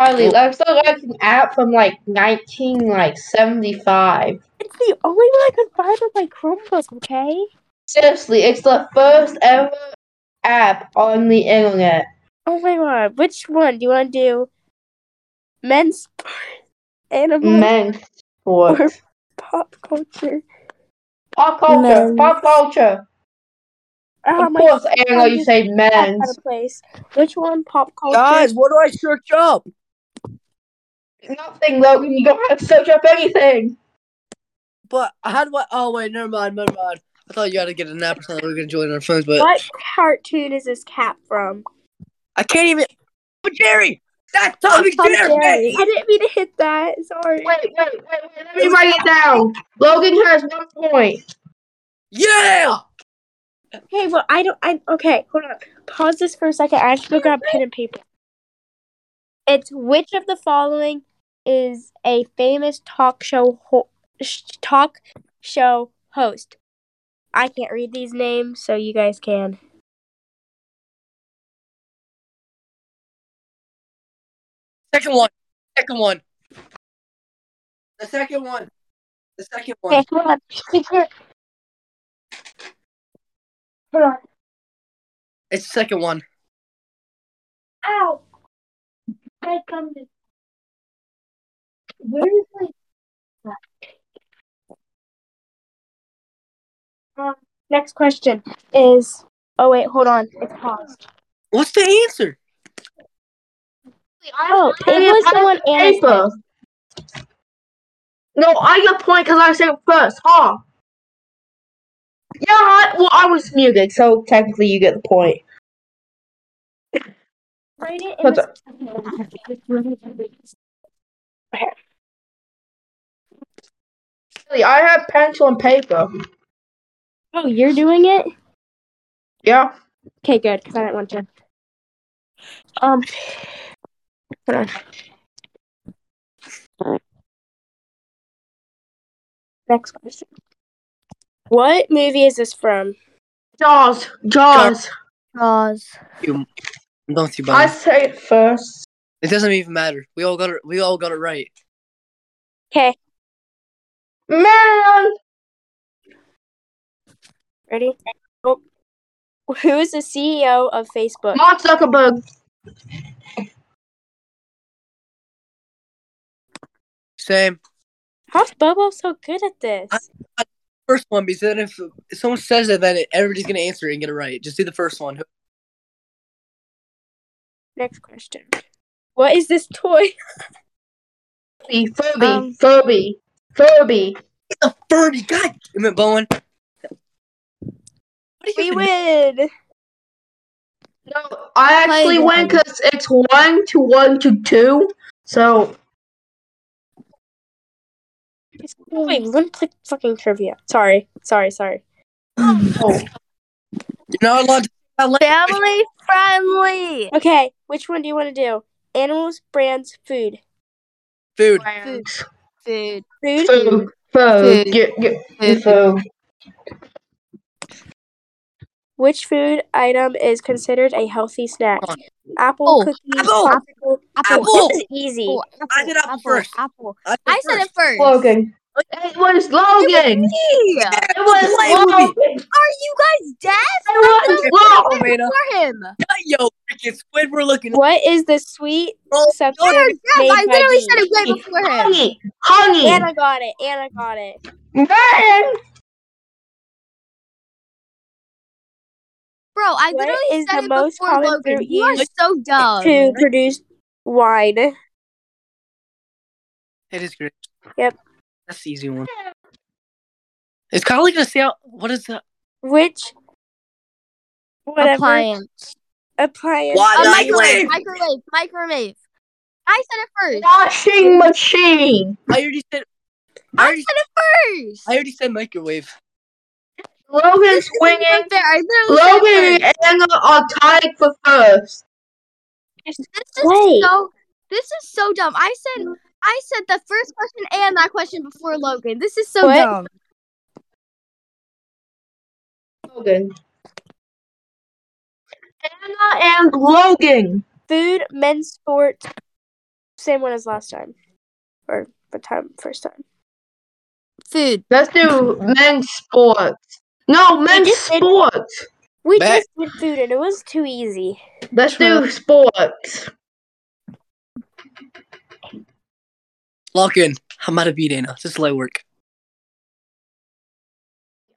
Speaker 3: Harley,
Speaker 1: Well-
Speaker 3: that's still like an app from like nineteen like seventy five.
Speaker 5: It's the only one I could find with my Chromebook. Okay.
Speaker 3: Seriously, it's the first ever app on the internet.
Speaker 5: Oh my god. Which one do you want to do? Men's sport, animal,
Speaker 3: Men's sports.
Speaker 5: pop culture.
Speaker 3: Pop culture.
Speaker 2: Men's.
Speaker 3: Pop culture.
Speaker 5: Oh
Speaker 3: Of
Speaker 5: my
Speaker 3: course, Anna, you say
Speaker 5: out
Speaker 3: men's.
Speaker 5: of place. Which one? Pop culture.
Speaker 1: Guys, what do I search up?
Speaker 3: Nothing, Logan. You don't have to search up anything.
Speaker 1: But how do I? Oh wait, never mind, never mind. I thought you had to get an app or something. We are gonna join our phones, but
Speaker 5: What cartoon is this cat from?
Speaker 1: I can't even. But Jerry, that's oh, Tommy
Speaker 5: Tom
Speaker 1: Jerry.
Speaker 5: Jerry. I didn't mean to hit that. Sorry.
Speaker 3: Wait, wait, wait, wait. Let me write it down. Logan has one point.
Speaker 1: Yeah.
Speaker 5: Okay, well, I don't. I okay. Hold on. Pause this for a second. I have to go grab pen and paper. It's which of the following is a famous talk show ho- talk show host? I can't read these names, so you guys can.
Speaker 1: Second one. Second one. The second one. The second one.
Speaker 5: Okay, hold on. Hold on.
Speaker 1: It's the second one.
Speaker 5: Ow! I come to. Where is my. Um, next question is. Oh wait, hold on. It's paused.
Speaker 1: What's the answer?
Speaker 5: Oh, it was the one Anna said.
Speaker 3: paper. No, I get a point because I said first, huh? Yeah, I, well, I was muted, so technically you get the point.
Speaker 5: Write it in the.
Speaker 3: Really, I have pencil and paper.
Speaker 5: Oh, you're doing it?
Speaker 3: Yeah.
Speaker 5: Okay, good, because I didn't want to. Um. Hold on. Next question. What movie is this from?
Speaker 3: Jaws. Jaws.
Speaker 2: Jaws.
Speaker 1: You, don't you,
Speaker 3: I say it first.
Speaker 1: It doesn't even matter. We all got it. We all got it right.
Speaker 5: Okay,
Speaker 3: Man!
Speaker 5: ready? Oh. Who is the CEO of Facebook?
Speaker 3: Mark Zuckerberg.
Speaker 1: Same.
Speaker 5: How's Bobo so good at this?
Speaker 1: First one, because then if, if someone says it, then it, everybody's gonna answer it and get it right. Just do the first one.
Speaker 5: Next question. What is this toy?
Speaker 3: Furby.
Speaker 2: Um,
Speaker 3: Furby. Furby.
Speaker 1: The Furby, God damn it, Bowen. What do
Speaker 5: We
Speaker 1: you
Speaker 5: win.
Speaker 3: No, I actually
Speaker 2: Play
Speaker 3: win because it's one to one to two. So
Speaker 5: Wait, one click fucking trivia. Sorry, sorry, sorry.
Speaker 3: oh,
Speaker 1: You're not allowed to say.
Speaker 2: Family friendly.
Speaker 5: Okay, which one do you want to do? Animals, brands, food.
Speaker 1: Food.
Speaker 2: Food. Food.
Speaker 5: Food.
Speaker 3: food. Food.
Speaker 2: Food.
Speaker 3: Get, get,
Speaker 2: Food.
Speaker 3: food.
Speaker 5: Which food item is considered a healthy snack? Apple,
Speaker 2: Oh,
Speaker 5: cookies,
Speaker 1: apple.
Speaker 5: popsicle.
Speaker 1: Apple.
Speaker 5: This is easy.
Speaker 2: Oh,
Speaker 1: I did apple first.
Speaker 2: Apple.
Speaker 1: I,
Speaker 2: I said it first.
Speaker 3: Logan. It was Logan. It was
Speaker 1: Play with me.
Speaker 3: Logan.
Speaker 2: Are you guys deaf?
Speaker 3: It was Logan.
Speaker 1: Tomato.
Speaker 2: For him.
Speaker 1: Yo, freaking squid, we're looking.
Speaker 5: What is the sweet
Speaker 1: Oh,
Speaker 5: substance
Speaker 2: You're deaf.
Speaker 5: made
Speaker 2: I literally said it way before him.
Speaker 3: Honey. Honey.
Speaker 5: Anna got it. Anna got it.
Speaker 3: Man.
Speaker 2: Bro, I
Speaker 5: What
Speaker 2: literally
Speaker 5: is
Speaker 2: said
Speaker 5: the
Speaker 2: it
Speaker 5: most
Speaker 2: before Logan. You are so dumb.
Speaker 5: to produce wine?
Speaker 1: It is great.
Speaker 5: Yep.
Speaker 1: That's the easy one. It's kind of like a sound. What is that?
Speaker 5: Which whatever
Speaker 2: Appliance.
Speaker 5: appliance?
Speaker 1: Why
Speaker 2: A microwave.
Speaker 1: Microwave.
Speaker 2: Microwave. Microwave. I said it first.
Speaker 3: Washing machine.
Speaker 1: I already said. I
Speaker 2: I said it first.
Speaker 1: I already said microwave.
Speaker 3: Logan's
Speaker 2: This isn't
Speaker 3: winning.
Speaker 2: even fair. I literally said
Speaker 3: Logan and Anna are tied for first.
Speaker 2: This is
Speaker 5: Wait.
Speaker 2: so. This is so dumb. I said. I said the first question and that question before Logan. This is so
Speaker 5: What?
Speaker 2: dumb.
Speaker 3: Logan. Anna and Logan.
Speaker 5: Food, men's sport. Same one as last time, or the time first time.
Speaker 2: Food.
Speaker 3: Let's do men's sports. No, men's
Speaker 5: just did-
Speaker 3: sports.
Speaker 5: We
Speaker 1: Bet.
Speaker 5: just did food, and it was too easy.
Speaker 3: Let's do sports.
Speaker 1: Lock in. I'm about to beat Anna. This is light work.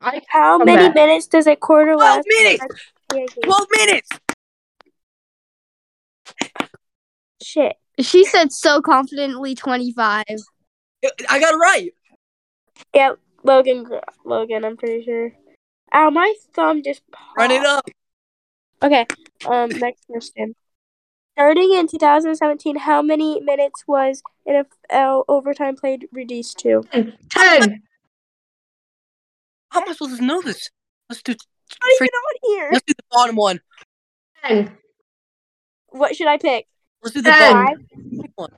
Speaker 3: I
Speaker 5: How
Speaker 3: Come
Speaker 5: many
Speaker 3: back.
Speaker 5: minutes does a quarter
Speaker 1: 12
Speaker 5: last?
Speaker 1: minutes!
Speaker 5: Yeah, yeah.
Speaker 1: 12 minutes!
Speaker 5: Shit.
Speaker 2: She said so confidently 25.
Speaker 1: I got it right.
Speaker 5: Yep, Logan. Logan, I'm pretty sure. Ow, my thumb just popped.
Speaker 1: Run it up.
Speaker 5: Okay. Um, next question. Starting in 2017, how many minutes was NFL overtime played reduced to?
Speaker 3: ten.
Speaker 1: How am I supposed to know this? Let's do.
Speaker 5: Not even on here.
Speaker 1: Let's do the bottom one.
Speaker 3: Ten.
Speaker 5: What should I pick?
Speaker 1: Let's do the
Speaker 3: Ten.
Speaker 1: bottom one.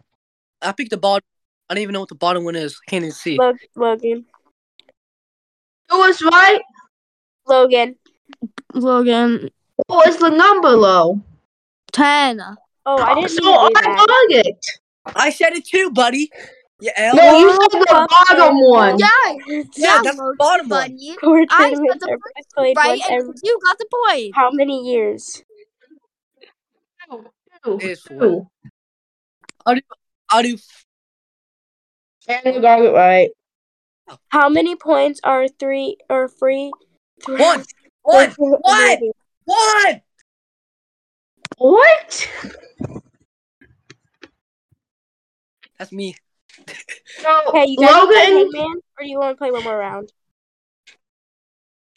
Speaker 1: I picked the bottom. I don't even know what the bottom one is. I can't even see.
Speaker 5: Log- Logan.
Speaker 3: Who was right?
Speaker 5: Logan.
Speaker 2: Logan.
Speaker 3: What was the number low?
Speaker 2: 10.
Speaker 5: Oh, I oh, didn't
Speaker 3: so
Speaker 5: mean to
Speaker 3: I
Speaker 5: that.
Speaker 3: it.
Speaker 1: I said it too, buddy. Yeah, L.
Speaker 3: No, you
Speaker 5: Oh,
Speaker 3: said the bottom one.
Speaker 2: Yeah,
Speaker 1: Yeah,
Speaker 2: yeah,
Speaker 1: that's the
Speaker 2: Logan,
Speaker 1: bottom one.
Speaker 2: buddy.
Speaker 5: Score
Speaker 2: I
Speaker 5: tournaments
Speaker 2: said the
Speaker 5: are both
Speaker 2: Right, and
Speaker 5: every.
Speaker 2: you got the point.
Speaker 5: How many years?
Speaker 3: Two.
Speaker 1: Is four.
Speaker 3: Two.
Speaker 1: I'll do.
Speaker 3: And you got it right.
Speaker 5: How many points are three or free? Three,
Speaker 1: One. One.
Speaker 5: One.
Speaker 1: One. One.
Speaker 3: What?
Speaker 1: That's me.
Speaker 3: No,
Speaker 5: Okay, you guys wanna play
Speaker 3: Logan.
Speaker 5: Hangman, or do you want to play one more round?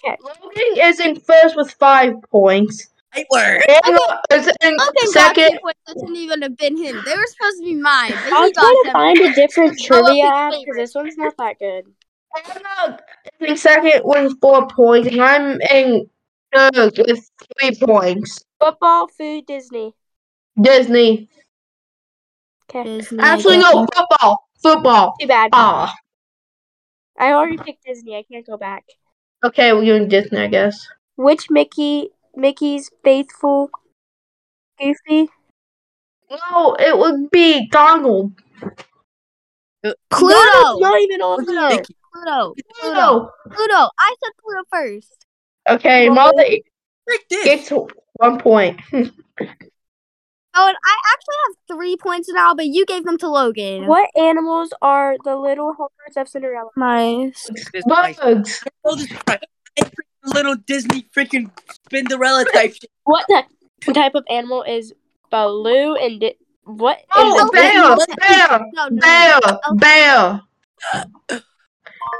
Speaker 5: Okay.
Speaker 3: Logan is in first with five points.
Speaker 1: Right word.
Speaker 3: Anna is in
Speaker 2: Logan got two
Speaker 3: second.
Speaker 2: points. That shouldn't even have been him. They were supposed to be mine. But
Speaker 5: I'll
Speaker 2: he got
Speaker 5: try to find a different trivia app because this one's not that good.
Speaker 3: Anna is in second with four points, and I'm in third with three points.
Speaker 5: Football, food, Disney.
Speaker 3: Disney.
Speaker 5: Okay.
Speaker 2: Disney,
Speaker 3: Actually, no, football. Football.
Speaker 5: Too bad.
Speaker 3: Ah.
Speaker 5: I already picked Disney. I can't go back.
Speaker 3: Okay, we're doing Disney, I guess.
Speaker 5: Which Mickey? Mickey's faithful. Goofy.
Speaker 3: No, it would be Donald.
Speaker 2: Pluto.
Speaker 5: Donald's not even on
Speaker 2: Pluto.
Speaker 5: there.
Speaker 1: Mickey.
Speaker 2: Pluto. Pluto. Pluto. I said Pluto first.
Speaker 3: Okay,
Speaker 5: Well,
Speaker 3: Molly
Speaker 1: Frick this.
Speaker 3: gets one point.
Speaker 2: Oh, and I actually have three points now, but you gave them to Logan.
Speaker 5: What animals are the little helpers of Cinderella?
Speaker 2: Nice.
Speaker 1: This nice.
Speaker 3: Birds.
Speaker 1: This is right. Little Disney freaking Cinderella type shit.
Speaker 5: What the type of animal is Baloo and di- what?
Speaker 3: Oh,
Speaker 5: is
Speaker 3: bear,
Speaker 2: Disney-
Speaker 3: bear,
Speaker 2: No, no.
Speaker 3: bear, bear.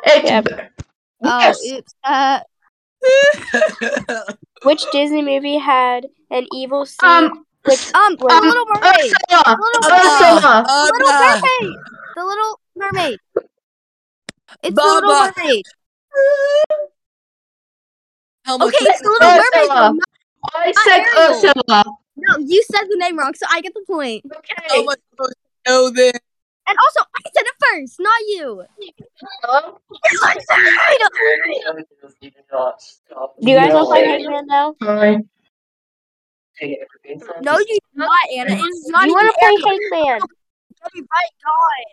Speaker 3: It's
Speaker 5: Yeah.
Speaker 2: Oh,
Speaker 3: yes.
Speaker 2: it's uh.
Speaker 5: Which Disney movie had an evil scene?
Speaker 3: Um,
Speaker 5: which
Speaker 2: Um, the
Speaker 5: Um,
Speaker 2: Little Mermaid.
Speaker 3: Ursula,
Speaker 2: Little
Speaker 3: Ursula.
Speaker 2: The Little
Speaker 1: Anna.
Speaker 2: Mermaid. The Little Mermaid. It's the Little Mermaid.
Speaker 1: How?
Speaker 2: Okay, it's the Little Mermaid.
Speaker 3: Ursula.
Speaker 2: though,
Speaker 3: I said
Speaker 2: Ariel.
Speaker 3: Ursula.
Speaker 2: No, you said the name wrong, so I get the point.
Speaker 1: How
Speaker 3: Okay.
Speaker 1: much supposed to know this?
Speaker 2: And also, I said it first, not you.
Speaker 3: Hello?
Speaker 2: It's like
Speaker 5: do you guys want to play Hangman now?
Speaker 2: No, you do not, Anna. It's not
Speaker 5: you want to play
Speaker 2: Ariel.
Speaker 5: Hangman?
Speaker 2: Oh my God.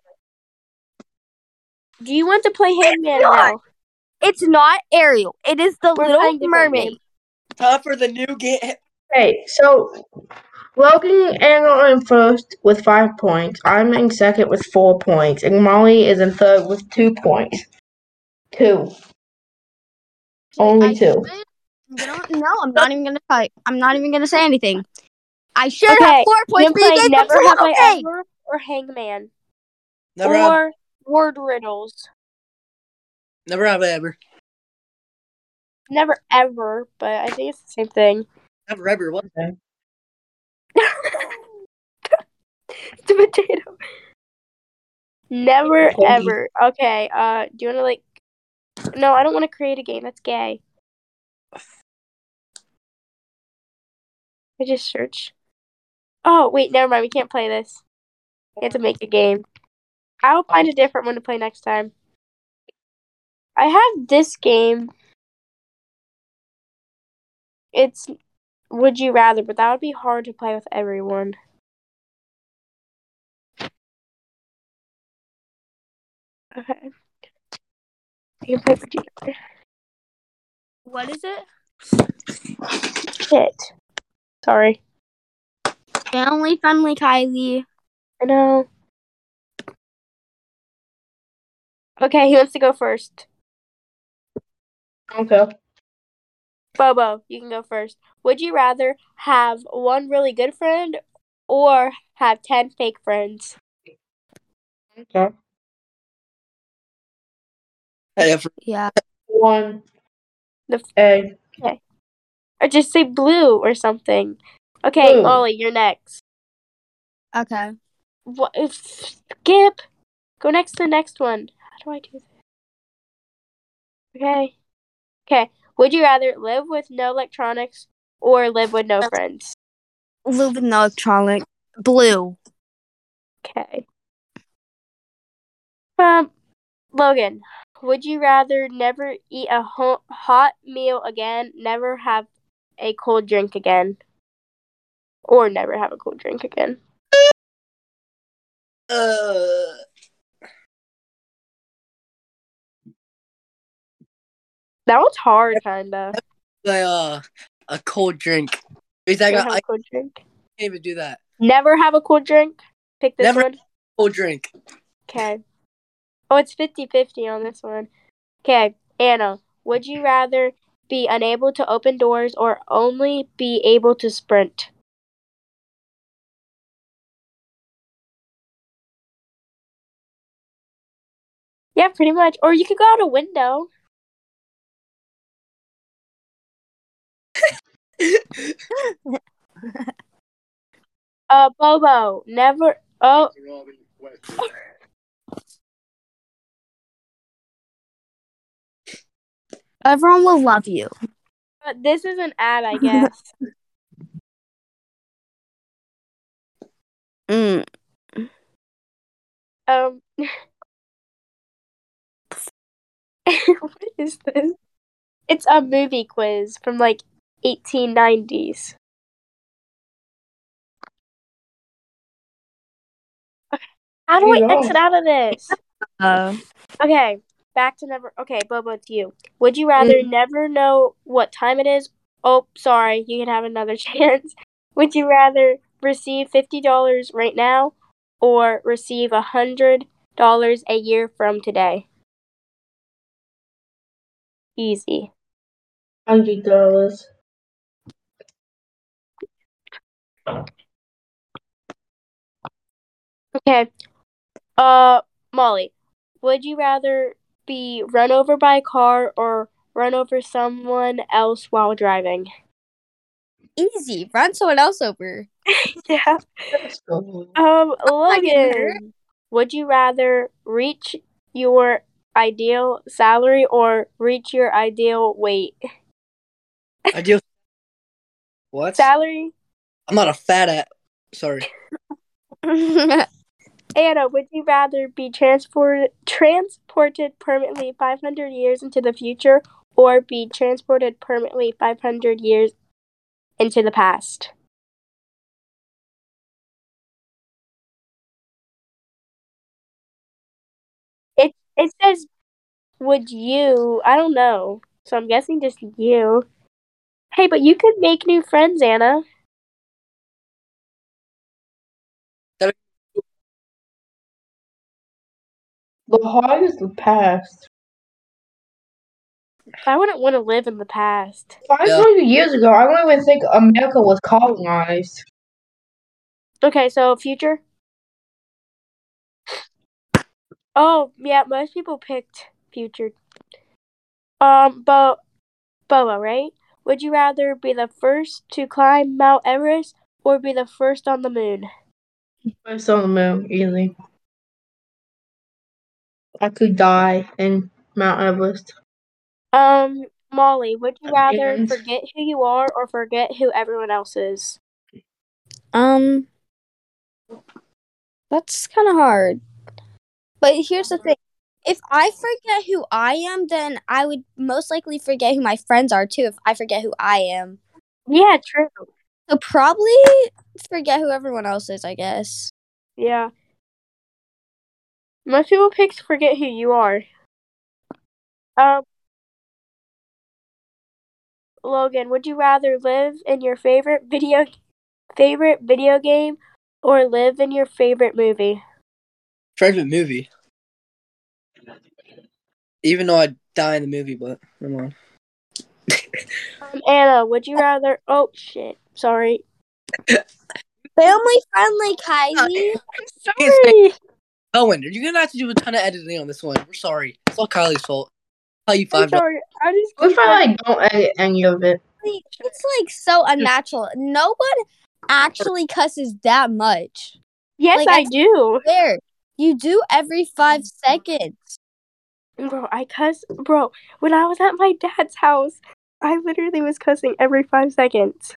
Speaker 5: Do you want to play Hangman
Speaker 2: not.
Speaker 5: now?
Speaker 2: It's not Ariel. It is the
Speaker 5: We're
Speaker 2: Little Mermaid.
Speaker 5: games.
Speaker 1: Time for the new game.
Speaker 3: Okay, so Logan and Anna are in first with five points. I'm in second with four points, and Molly is in third with two points. Two. Only
Speaker 2: I
Speaker 3: two.
Speaker 2: You know, no, I'm not even gonna tell you. I'm not even gonna say anything. I should
Speaker 5: Okay,
Speaker 2: have four points,
Speaker 5: can
Speaker 2: but you
Speaker 5: play
Speaker 2: gave
Speaker 5: Never
Speaker 2: two.
Speaker 5: Have I Ever or Hangman
Speaker 1: Never have,
Speaker 5: or word riddles.
Speaker 1: never have I ever.
Speaker 5: Never ever, but I think it's the same thing.
Speaker 1: Never ever. What?
Speaker 5: it's a potato. Never ever. Okay. Uh, do you want to like? No, I don't want to create a game. That's gay. I just search. Oh wait, never mind. We can't play this. We have to make a game. I'll find a different one to play next time. I have this game. It's Would You Rather, but that would be hard to play with everyone. Okay. You can play Would You Rather.
Speaker 2: What is it?
Speaker 5: Shit. Sorry.
Speaker 2: Family friendly, Kylie.
Speaker 5: I know. Okay, he wants to go first.
Speaker 3: Okay.
Speaker 5: Bobo, you can go first. Would you rather have one really good friend or have 10 fake friends?
Speaker 3: Okay.
Speaker 1: Hey,
Speaker 2: Yeah.
Speaker 3: One.
Speaker 5: The f-
Speaker 3: A. Okay.
Speaker 5: Or just say blue or something. Okay,
Speaker 3: Blue.
Speaker 5: Molly, you're next.
Speaker 2: Okay.
Speaker 5: What if uh, skip? Go next to the next one. How do I do this? Okay. Okay. Would you rather live with no electronics or live with no friends?
Speaker 2: Live with no electronics. Blue.
Speaker 5: Okay. Um, Logan, would you rather never eat a ho- hot meal again, never have a cold drink again, or never have a cold drink again?
Speaker 1: uh,
Speaker 5: That one's hard, kinda.
Speaker 1: like, uh, a cold drink. Is
Speaker 5: that
Speaker 1: got,
Speaker 5: have
Speaker 1: I
Speaker 5: a cold drink.
Speaker 1: can't even do that.
Speaker 5: Never have a cold drink. Pick this
Speaker 1: Never-
Speaker 5: one.
Speaker 1: Cold drink.
Speaker 5: Okay. Oh, it's 50-50 on this one. Okay, Anna, would you rather be unable to open doors or only be able to sprint? Yeah, pretty much. Or you could go out a window. Uh, Bobo, never. Oh,
Speaker 2: Everyone will love you.
Speaker 5: but this is an ad, I guess.
Speaker 2: Mm.
Speaker 5: um, what is this? It's a movie quiz from like 1890s. Okay. How do I exit out of this?
Speaker 2: Uh,
Speaker 5: okay, back to never. Okay, Bobo, it's you. Would you rather mm. never know what time it is? Oh, sorry, you can have another chance. Would you rather receive $50 right now or receive a $100 a year from today? Easy.
Speaker 3: $100.
Speaker 5: Okay. Uh, Molly, would you rather be run over by a car or run over someone else while driving?
Speaker 2: easy. Run someone else over.
Speaker 5: Yeah. Um,
Speaker 2: not getting hurt.
Speaker 5: Logan, would you rather reach your ideal salary or reach your ideal weight?
Speaker 1: Ideal. What?
Speaker 5: Salary?
Speaker 1: I'm not a fat at. Sorry.
Speaker 5: Anna, would you rather be transported transported permanently 500 years into the future or be transported permanently 500 years into the past? It it says would you? I don't know. So I'm guessing just you. Hey, but you could make new friends, Anna.
Speaker 3: The hard is the past.
Speaker 5: I wouldn't want to live in the past.
Speaker 3: Five
Speaker 1: Yeah.
Speaker 3: hundred years ago, I don't even think America was colonized.
Speaker 5: Okay, so future. Oh yeah, most people picked future. Um, but Boa, right? Would you rather be the first to climb Mount Everest or be the first on the moon?
Speaker 3: First on the moon, easy. I could die in Mount Everest.
Speaker 5: Um, Molly, would you rather
Speaker 3: And-
Speaker 5: forget who you are or forget who everyone else is?
Speaker 2: Um, that's kind of hard. But here's the thing: if I forget who I am, then I would most likely forget who my friends are too. If I forget who I am,
Speaker 5: Yeah, true.
Speaker 2: so probably forget who everyone else is. I guess.
Speaker 5: Yeah. Most people pick forget who you are. Um, Logan, would you rather live in your favorite video favorite video game or live in your favorite movie?
Speaker 1: Favorite movie. Even though I die in the movie, but come on.
Speaker 5: Um, Anna, would you rather? Oh shit! Sorry.
Speaker 2: Family friendly, Kylie.
Speaker 5: I'm sorry.
Speaker 1: Owen, you're gonna have to do a ton of editing on this one. We're sorry. It's all Kylie's fault. Tell you
Speaker 5: I'm
Speaker 1: five
Speaker 5: sorry. I just.
Speaker 3: What if I like don't edit any of it?
Speaker 2: It's like so unnatural. No one actually cusses that much.
Speaker 5: Yes,
Speaker 2: like,
Speaker 5: I
Speaker 2: I-
Speaker 5: do.
Speaker 2: There, you do every five seconds.
Speaker 5: Bro, I cuss. Bro, when I was at my dad's house, I literally was cussing every five seconds.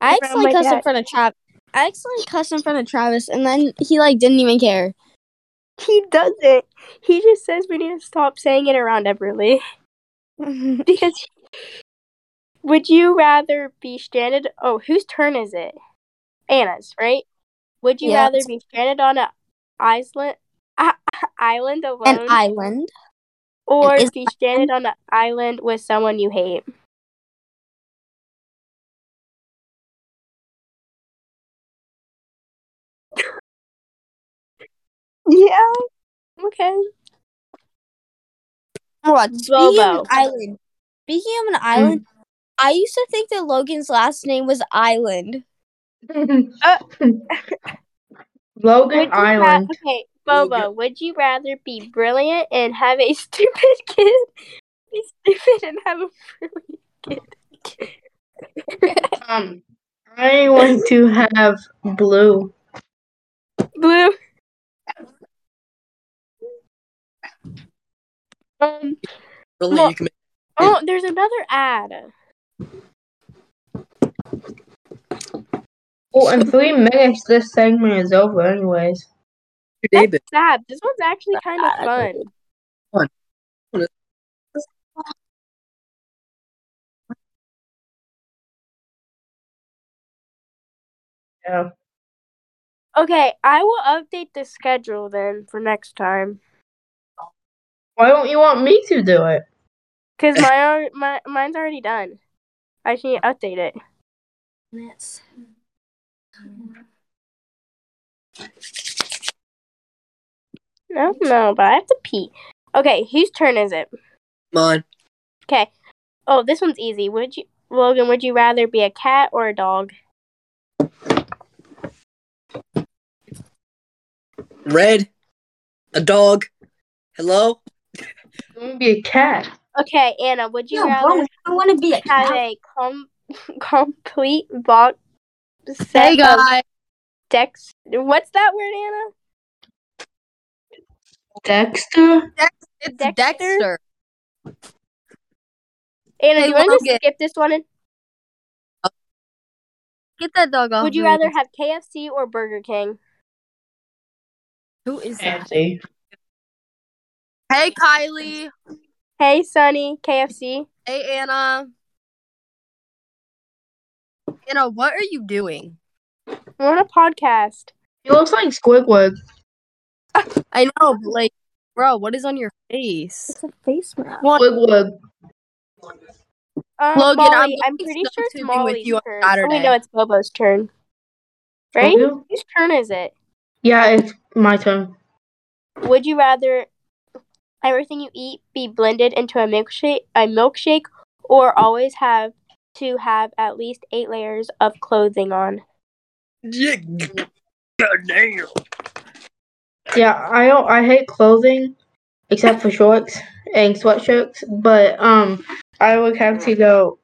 Speaker 2: I
Speaker 5: Around
Speaker 2: accidentally
Speaker 5: my
Speaker 2: cussed in front of Travis. I accidentally cussed in front of Travis, and then he like didn't even care.
Speaker 5: He doesn't. He just says we need to stop saying it around Everly. Because would you rather be stranded? Oh, whose turn is it? Anna's, right? Would you
Speaker 2: Yeah.
Speaker 5: rather be stranded on an island, island
Speaker 2: An island.
Speaker 5: or be stranded on an island with someone you hate? Yeah. Okay.
Speaker 2: What? Speaking of
Speaker 5: Bobo.
Speaker 2: an island. Speaking of an island, I used to think that Logan's last name was Island.
Speaker 3: Logan
Speaker 5: Would you ra-
Speaker 3: Island.
Speaker 5: okay, Bobo, would you rather be brilliant and have a stupid kid? Be stupid and have a brilliant kid.
Speaker 3: Um, I want to have blue.
Speaker 5: Blue. Um.
Speaker 1: Really,
Speaker 5: Well-
Speaker 1: you can make
Speaker 5: Oh, there's another ad.
Speaker 3: Oh, in three minutes, this segment is over, anyways.
Speaker 1: your
Speaker 5: That's sad. This one's actually kind of fun.
Speaker 1: Fun.
Speaker 3: Yeah.
Speaker 5: Okay, I will update the schedule then for next time.
Speaker 3: Why don't you want me to do it?
Speaker 5: Cause my, my mine's already done. I just need to update it. No, no, but I have to pee. Okay, whose turn is it?
Speaker 1: mine.
Speaker 5: Okay. Oh, this one's easy. Would you, Logan? Would you rather be a cat or a dog?
Speaker 1: Red. A dog. Hello.
Speaker 3: I'm gonna be a cat.
Speaker 5: Okay, Anna. Would you rather
Speaker 2: I want to be a
Speaker 5: have a com- complete box set
Speaker 2: Hey
Speaker 5: of
Speaker 2: guys.
Speaker 5: Dex? What's that word, Anna?
Speaker 3: Dexter?
Speaker 2: It's
Speaker 5: Dexter?
Speaker 2: Dexter.
Speaker 5: Anna,
Speaker 2: Hey,
Speaker 5: do you want to
Speaker 2: Logan.
Speaker 5: skip this one? And
Speaker 2: Get that dog off.
Speaker 5: would you
Speaker 2: me.
Speaker 5: rather have KFC or Burger King?
Speaker 2: Who is that?
Speaker 3: Fancy.
Speaker 2: Hey Kylie.
Speaker 5: Hey, Sunny, KFC.
Speaker 2: Hey Anna. Anna, what are you doing?
Speaker 5: We're on a podcast.
Speaker 3: He looks like Squidward.
Speaker 2: I know, but like, bro, what is on your face?
Speaker 5: It's a face mask.
Speaker 3: Squidward.
Speaker 5: Um,
Speaker 2: Logan,
Speaker 5: Molly,
Speaker 2: I'm
Speaker 5: I'm, pretty sure it's
Speaker 2: tubing with
Speaker 5: Molly's
Speaker 2: you on
Speaker 5: turn. Oh, wait,
Speaker 2: Saturday.
Speaker 5: no, it's Bobo's turn. Right? Whose turn is it?
Speaker 3: Yeah, it's my turn.
Speaker 5: Would you rather? Everything you eat be blended into a milkshake, a milkshake, or always have to have at least eight layers of clothing on?
Speaker 1: Yeah. Damn.
Speaker 3: Yeah, I don't. I hate clothing, except for shorts and sweatshirts. But um, I would have to go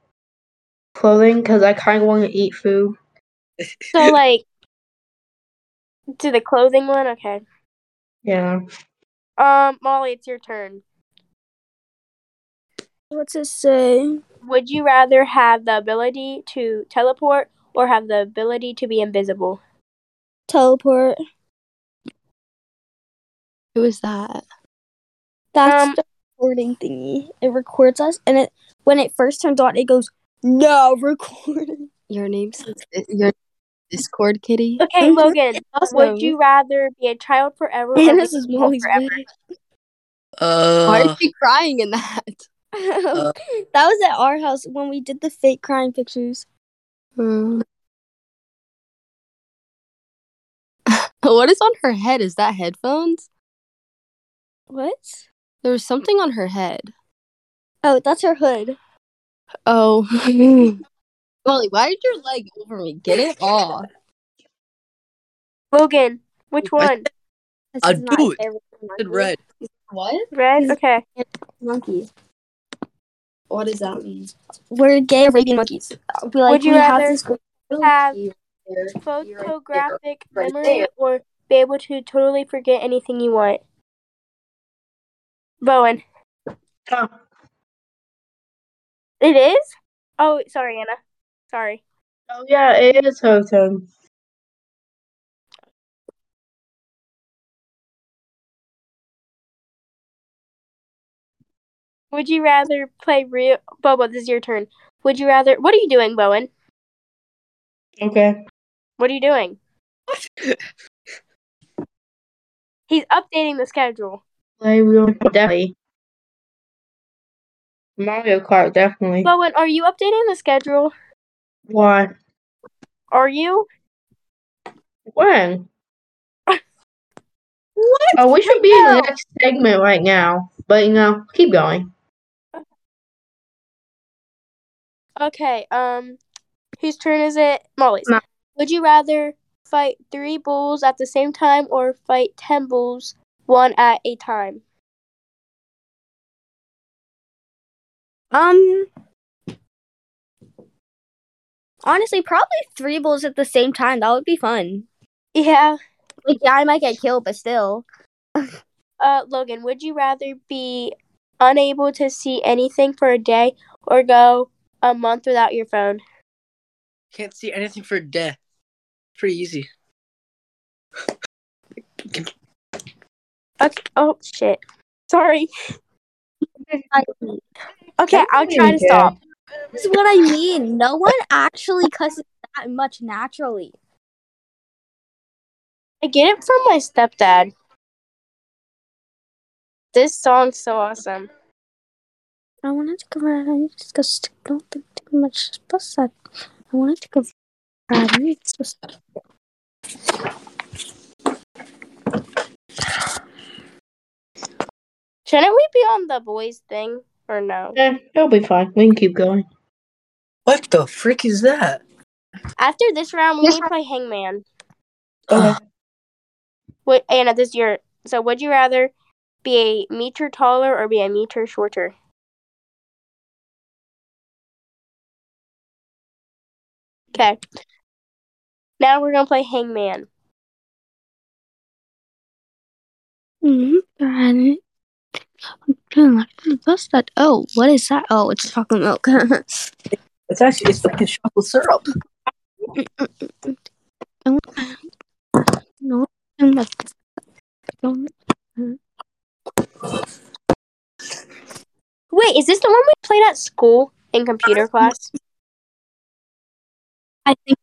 Speaker 3: clothing because I kind of want to eat food.
Speaker 5: So like, to the clothing one. Okay.
Speaker 3: Yeah.
Speaker 5: Um, Molly, it's your turn.
Speaker 2: What's it say?
Speaker 5: Would you rather have the ability to teleport or have the ability to be invisible?
Speaker 2: Teleport.
Speaker 6: Who is that?
Speaker 2: That's
Speaker 5: Um,
Speaker 2: the recording thingy. It records us, and it when it first turns on, it goes no recording.
Speaker 6: Your name's your Discord kitty.
Speaker 5: Okay. Logan.
Speaker 2: Awesome.
Speaker 5: Would you rather be a child forever or
Speaker 2: And
Speaker 5: be
Speaker 2: this is
Speaker 5: single
Speaker 2: Molly's
Speaker 5: forever?
Speaker 2: wig.
Speaker 6: Why
Speaker 1: Uh,
Speaker 6: is she crying in that?
Speaker 1: Uh.
Speaker 2: that was at our house when we did the fake crying pictures.
Speaker 6: Hmm. what is on her head? Is that headphones?
Speaker 2: What?
Speaker 6: There was something on her head.
Speaker 2: Oh, that's her hood.
Speaker 6: Oh. Molly, why did your leg over me? Get it off.
Speaker 5: Logan, which one?
Speaker 2: Uh, this
Speaker 1: I'll
Speaker 2: is not
Speaker 1: do it.
Speaker 2: fair with the
Speaker 1: said red.
Speaker 6: What?
Speaker 5: Red? Okay.
Speaker 2: Monkey.
Speaker 6: What does that mean?
Speaker 2: We're gay Arabian monkeys. I'll be like,
Speaker 5: Would you
Speaker 2: we have
Speaker 5: rather
Speaker 2: this
Speaker 5: Have photographic
Speaker 6: Right
Speaker 5: memory
Speaker 6: there.
Speaker 5: or be able to totally forget anything you want? Bowen.
Speaker 3: Oh,
Speaker 5: It is? Oh, sorry, Anna. Sorry.
Speaker 3: oh yeah, it is her.
Speaker 5: Would you rather play real Bobo, this is your turn. Would you rather what are you doing, Bowen?
Speaker 3: Okay.
Speaker 5: What are you doing? He's updating the schedule.
Speaker 3: Play real definitely. Mario Kart definitely.
Speaker 5: Bowen, are you updating the schedule?
Speaker 3: Why?
Speaker 5: Are you?
Speaker 3: When? what? Oh, we should be in the next segment right now. But you know, keep going.
Speaker 5: Okay, um whose turn is it? Molly's.
Speaker 3: Ma-
Speaker 5: Would you rather fight three bulls at the same time or fight ten bulls one at a time?
Speaker 2: Um. Honestly, probably three bulls at the same time. That would be fun.
Speaker 5: Yeah.
Speaker 2: Like, yeah, I might get killed, but still.
Speaker 5: Uh Logan, would you rather be unable to see anything for a day or go a month without your phone?
Speaker 1: can't see anything for a day. Pretty easy.
Speaker 5: Okay. Oh shit. Sorry. Okay, I'll try to
Speaker 3: Okay.
Speaker 5: stop.
Speaker 2: This is what I mean. No one actually cusses that much naturally.
Speaker 5: I get it from my stepdad. This song's so awesome.
Speaker 2: I wanted to go around and discuss. Don't think too much about that. I wanted to go and discuss.
Speaker 5: Shouldn't we be on the boys thing or no?
Speaker 3: Eh, it'll be fine. We can keep going.
Speaker 1: What the frick is that?
Speaker 5: After this round, we need to play Hangman.
Speaker 3: Okay.
Speaker 5: What Anna? This is your. So, would you rather be a meter taller or be a meter shorter? Okay. Now we're gonna play Hangman.
Speaker 2: Mm-hmm. I'm feeling like what's that? Oh, what is that? Oh, it's chocolate milk.
Speaker 1: It's actually it's fucking chocolate syrup.
Speaker 2: no, I'm not. Don't.
Speaker 5: Wait, is this the one we played at school in computer class?
Speaker 2: I think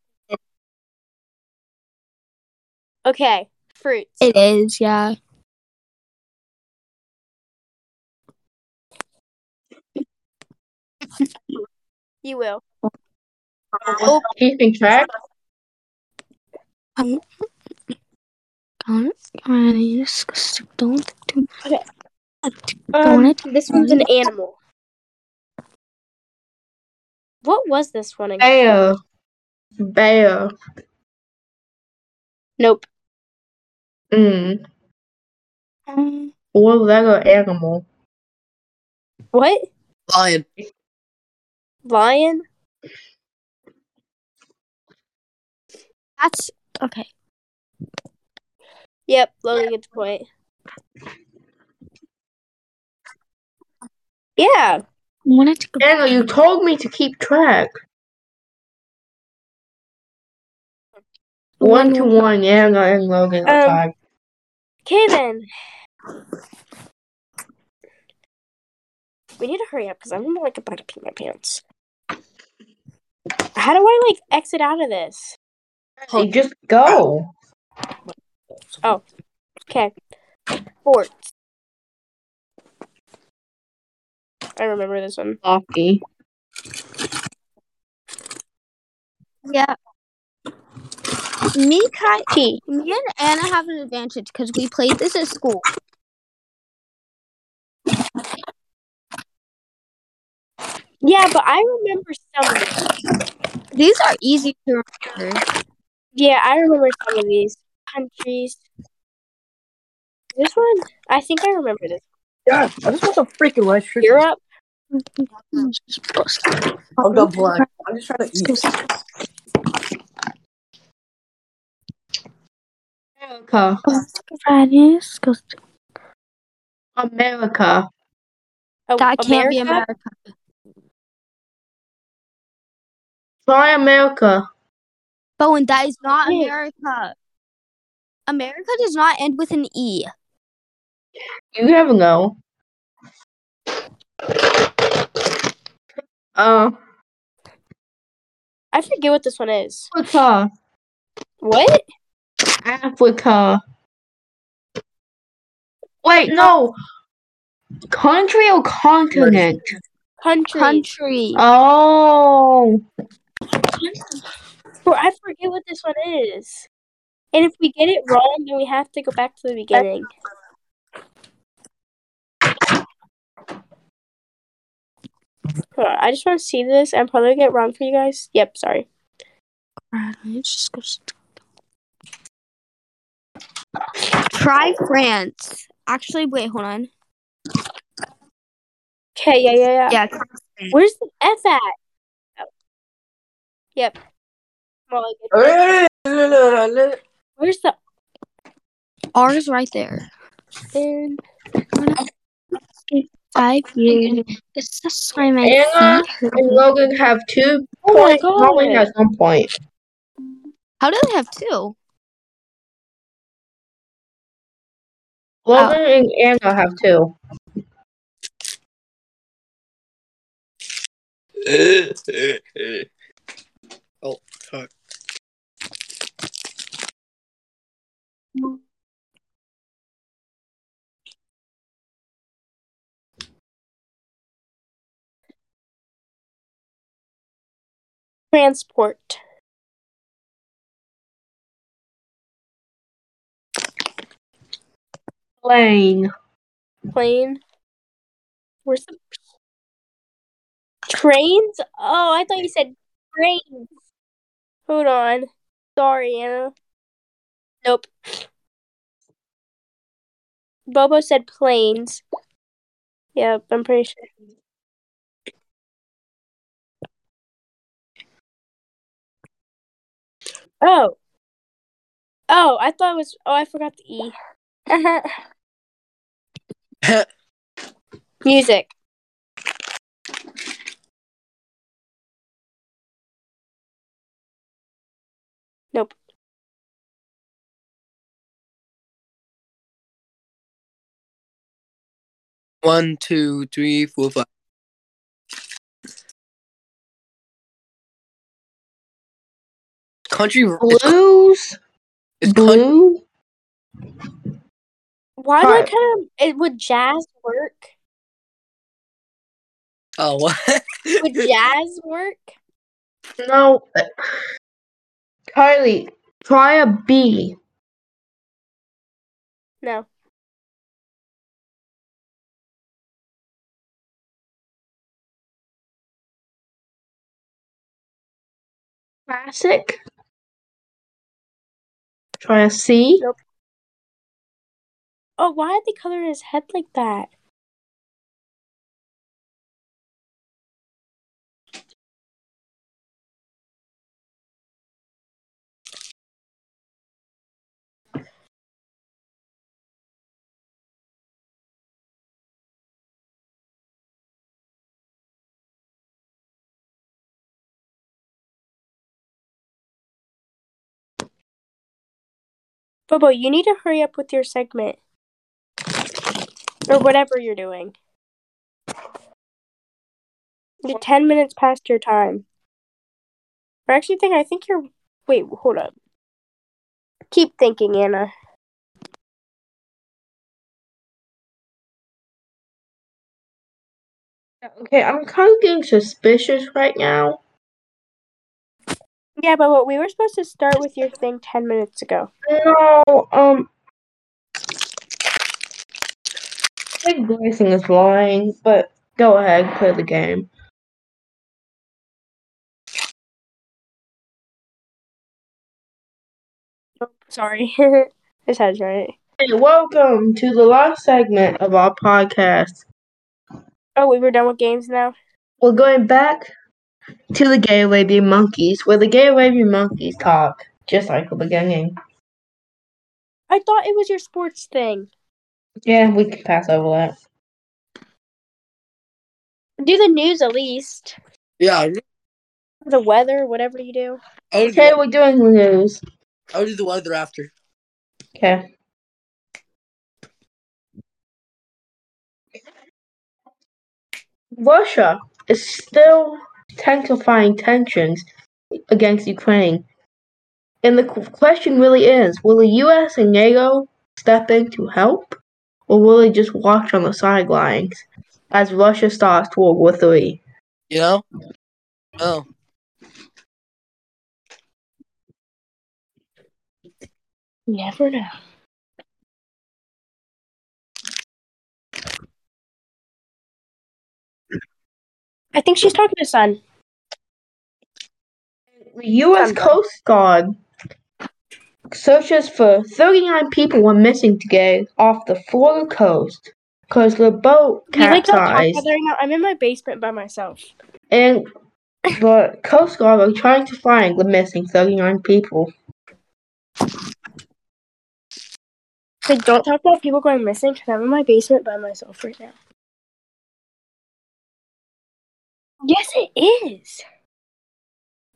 Speaker 5: Okay, fruits.
Speaker 2: it is. Yeah.
Speaker 5: You will.
Speaker 3: Keeping track.
Speaker 2: Um. Don't. I disgusting. Don't do.
Speaker 5: Um, this one's an animal. What was this one again?
Speaker 3: Bear. Bear.
Speaker 5: Nope.
Speaker 3: Mm.
Speaker 2: Um,
Speaker 3: What Lego animal?
Speaker 5: What?
Speaker 1: Lion.
Speaker 5: Lion?
Speaker 2: that's okay.
Speaker 5: Yep, Logan gets a point. Yeah.
Speaker 2: wanted to go.
Speaker 3: Anna, you told me to keep track. One to one, Anna and Logan are
Speaker 5: Um,
Speaker 3: tied.
Speaker 5: Okay then. We need to hurry up because I'm like about to pee my pants. How do I like exit out of this?
Speaker 3: You just go.
Speaker 5: Oh, okay. Sports. I remember this one.
Speaker 3: Hockey.
Speaker 2: Yeah. Me, Kai,
Speaker 5: T.
Speaker 2: me and Anna have an advantage because we played this at school.
Speaker 5: Yeah, but I remember some of these.
Speaker 2: These are easy to remember.
Speaker 5: Yeah, I remember some of these countries. This one, I think I remember this.
Speaker 1: Yeah, I just want some freaking rice. Krispies.
Speaker 5: Europe.
Speaker 1: I'll go black. I'm just trying to eat.
Speaker 3: America.
Speaker 2: Fridays goes
Speaker 3: America.
Speaker 5: Oh,
Speaker 2: That can't be
Speaker 5: America?
Speaker 2: America.
Speaker 3: Try America.
Speaker 2: Bowen, that is not
Speaker 5: Yeah.
Speaker 2: America. America does not end with an E.
Speaker 3: You never know. Uh,
Speaker 5: I forget what this one is.
Speaker 3: Africa.
Speaker 5: What?
Speaker 3: Africa. Wait, no. Country or continent?
Speaker 5: Country.
Speaker 2: Country.
Speaker 3: Oh.
Speaker 5: Bro, I forget what this one is. And if we get it wrong, then we have to go back to the beginning. Hold on, I just want to see this. I'm probably gonna get it wrong for you guys. Yep, sorry.
Speaker 2: Let's just go Try France. Actually, wait, hold on.
Speaker 5: Okay, yeah, yeah, yeah.
Speaker 2: Yeah,
Speaker 5: Where's the F at? Oh. Yep. Well, I get- Where's the
Speaker 2: R is right there.
Speaker 5: N?
Speaker 2: Five years. It's the time I
Speaker 3: Anna
Speaker 2: see
Speaker 3: and Logan have two
Speaker 5: Oh my
Speaker 3: points. Logan
Speaker 5: God.
Speaker 3: has one point.
Speaker 2: How do they have two?
Speaker 3: Logan and Anna have two.
Speaker 1: oh, sorry.
Speaker 5: Transport.
Speaker 3: Plane.
Speaker 5: Plane. Where's the trains? Oh, I thought you said trains. Hold on. Sorry, Anna. Nope. Bobo said planes. Yep, I'm pretty sure. Oh. Oh, I thought it was. Oh, I forgot the E. Music.
Speaker 1: One, two, three, four, five. Country. It's,
Speaker 3: Blues.
Speaker 1: it's country.
Speaker 3: Blue.
Speaker 5: Why do I kind of? It, would jazz work?
Speaker 1: Oh, what?
Speaker 5: Would jazz work?
Speaker 3: No. Kylie, try a B.
Speaker 5: No.
Speaker 3: Classic. Try a C.
Speaker 5: Nope. Oh, why did they color his head like that? Bobo, you need to hurry up with your segment. Or whatever you're doing. You're 10 minutes past your time. Or actually, think I think you're. Wait, hold up. Keep thinking, Anna.
Speaker 3: Okay, I'm kind of getting suspicious right now.
Speaker 5: Yeah, but what we were supposed to start with your thing 10 minutes ago.
Speaker 3: No, um. I think Grayson is lying, but go ahead, play the game.
Speaker 5: Oh, sorry. His head's right.
Speaker 3: Hey, welcome to the last segment of our podcast.
Speaker 5: Oh, we were done with games now?
Speaker 3: We're going back to the Gay Arabian Monkeys, where the Gay Arabian Monkeys talk, just like the beginning.
Speaker 5: I thought it was your sports thing.
Speaker 3: Yeah, we can pass over that.
Speaker 5: Do the news at least.
Speaker 1: Yeah,
Speaker 5: The weather, whatever you do.
Speaker 1: I'll
Speaker 3: Okay,
Speaker 1: the,
Speaker 3: we're doing the news.
Speaker 1: I'll do the weather after.
Speaker 3: Okay. Russia is still intensifying tensions against Ukraine. And the question really is will the US and NATO step in to help? Or will they just watch on the sidelines as Russia starts World War III?
Speaker 1: You know? Oh.
Speaker 5: Never know. I think she's talking to Sun.
Speaker 3: The U.S.
Speaker 5: Sounds.
Speaker 3: Coast Guard searches for 39 people went missing today off the Florida coast because the boat
Speaker 5: We like to talk
Speaker 3: capsized.
Speaker 5: about that right now. I'm in my basement by myself.
Speaker 3: And the Coast Guard are trying to find the missing 39 people.
Speaker 5: So don't talk about people going missing because I'm in my basement by myself right now. Yes, it is.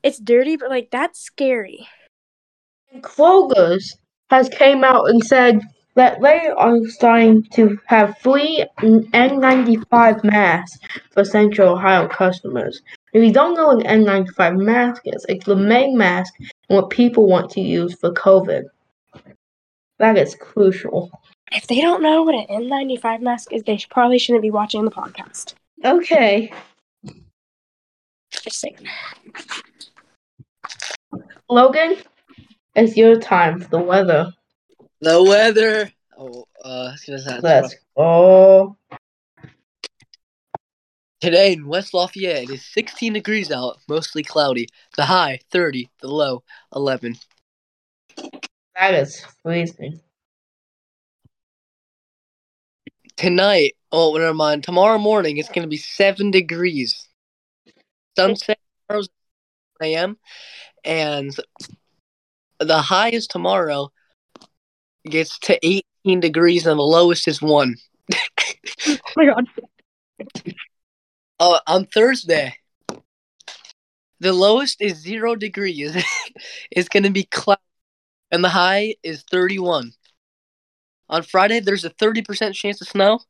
Speaker 5: It's dirty, but like that's scary.
Speaker 3: And Kroger's has came out and said that they are starting to have free N95 masks for Central Ohio customers. If you don't know what an N95 mask is, it's the main mask and what people want to use for COVID. That is crucial.
Speaker 5: If they don't know what an N95 mask is, they probably shouldn't be watching the podcast.
Speaker 3: Okay.
Speaker 5: Just saying.
Speaker 3: Logan, it's your time for the weather.
Speaker 1: The weather. Oh, uh, it's gonna sound
Speaker 3: Let's go.
Speaker 1: Today in West Lafayette, it is 16 degrees out, mostly cloudy. The high, 30. The low, 11.
Speaker 3: That is freezing.
Speaker 1: Tonight, oh, never mind. Tomorrow morning, it's going to be 7 degrees. Sunset tomorrow's 7 a.m. And the highest tomorrow gets to 18 degrees, and the lowest is 1.
Speaker 5: Oh my god.
Speaker 1: Oh, on Thursday, the lowest is 0 degrees. it's going to be cloudy, and the high is 31. On Friday, there's a 30% chance of snow,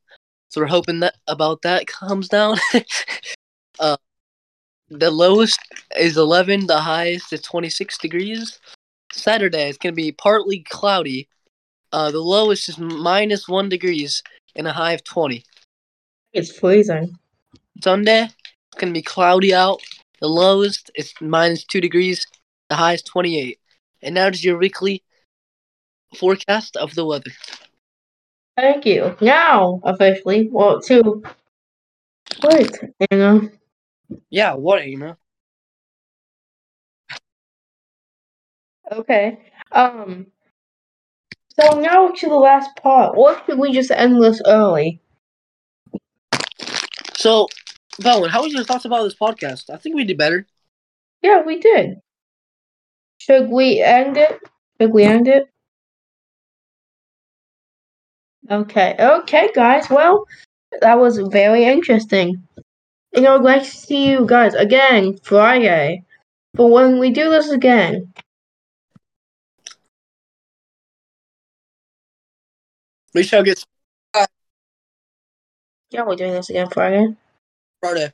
Speaker 1: so we're hoping that about that comes down. uh, the lowest is 11, the highest is 26 degrees. Saturday, it's going to be partly cloudy. Uh, the lowest is minus 1 degrees, and a high of 20.
Speaker 3: It's freezing.
Speaker 1: Sunday, it's gonna be cloudy out. The lowest is minus two degrees. The high is twenty-eight. And now is your weekly forecast of the weather.
Speaker 3: Thank you. Now, officially, well, to wait, Anna.
Speaker 1: Yeah, what, Anna?
Speaker 3: Okay. Um. So now to the last part. Or should we just end this early?
Speaker 1: So, Bowen, how was your thoughts about this podcast? I think we did better.
Speaker 3: Yeah, we did. Should we end it? Should we end it? Okay. Okay, guys. Well, that was very interesting. And I would like to see you guys again Friday But when we do this again.
Speaker 1: We shall get
Speaker 3: Yeah, we're doing this again Friday.
Speaker 1: Friday.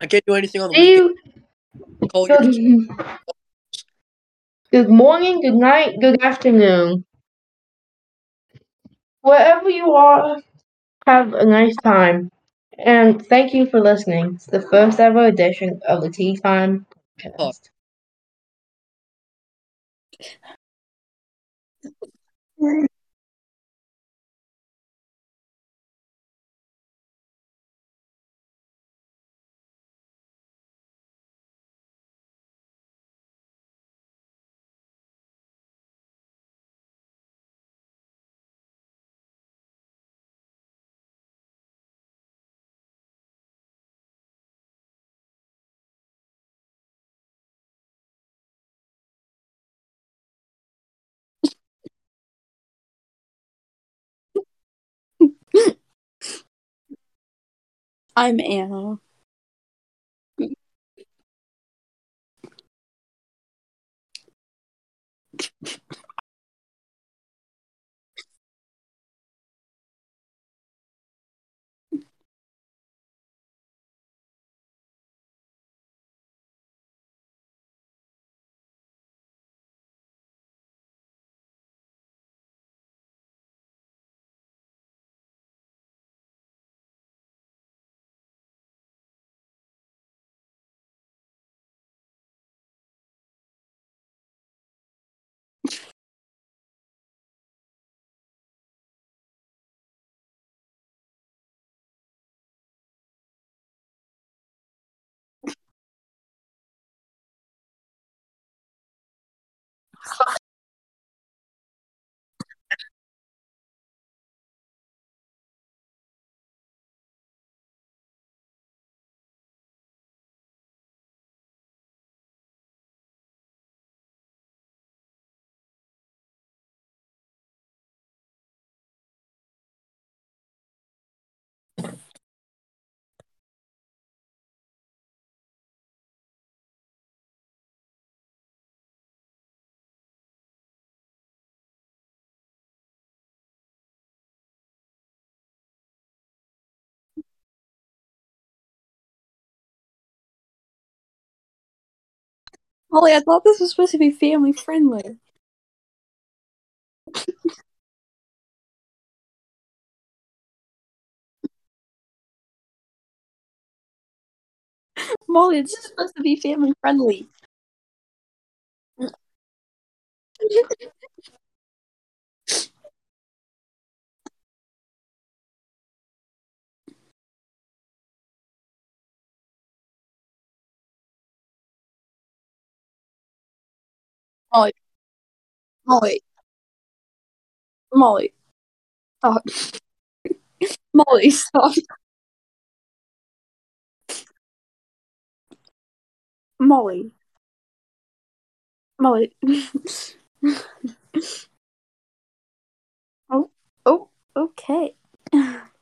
Speaker 1: I can't do anything on the
Speaker 3: See
Speaker 1: weekend.
Speaker 3: you.
Speaker 1: Call
Speaker 3: Good, good morning, good night, good afternoon. Wherever you are, have a nice time. And thank you for listening. It's the first ever edition of the Tea Time podcast.
Speaker 6: I'm Anna. Molly, I thought this was supposed to be family friendly. Molly, it's supposed to be family friendly. Molly. Molly. Molly. Stop. Molly, stop. Molly. Molly. oh, oh, okay.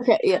Speaker 6: Okay, yeah.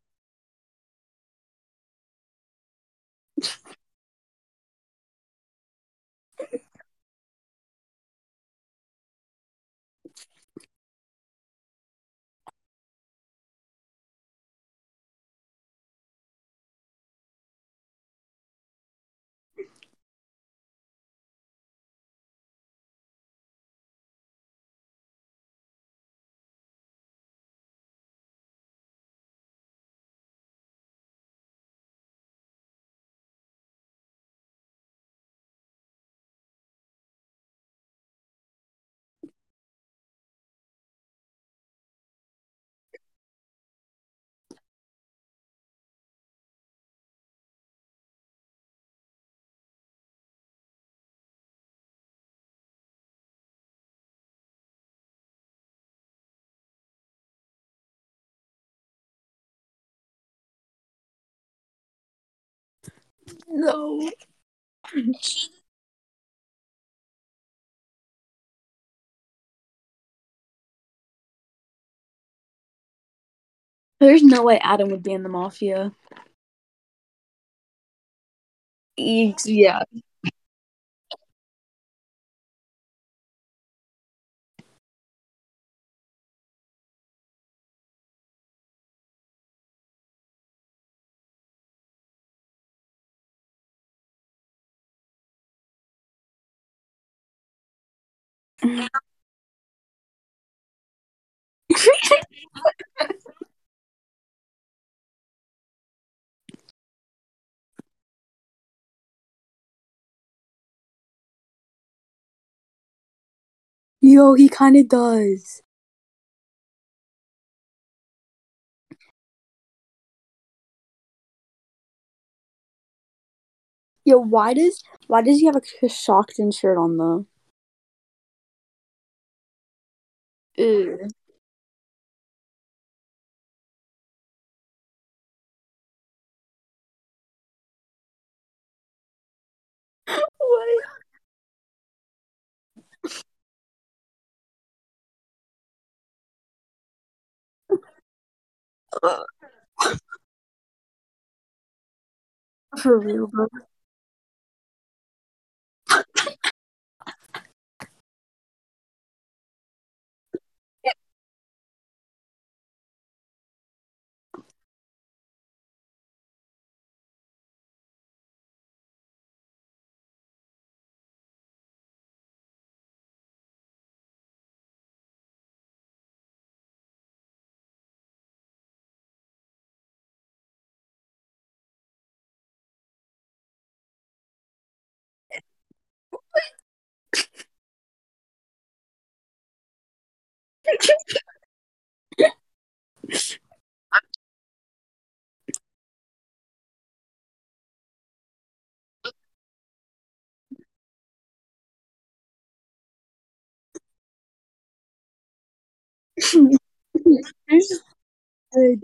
Speaker 6: No. There's no way Adam would be in the mafia. Ex- Yo, he kind of does. Yo, why does why does he have a Coshocton shirt on though? Ew. What? For real, bro. There's good.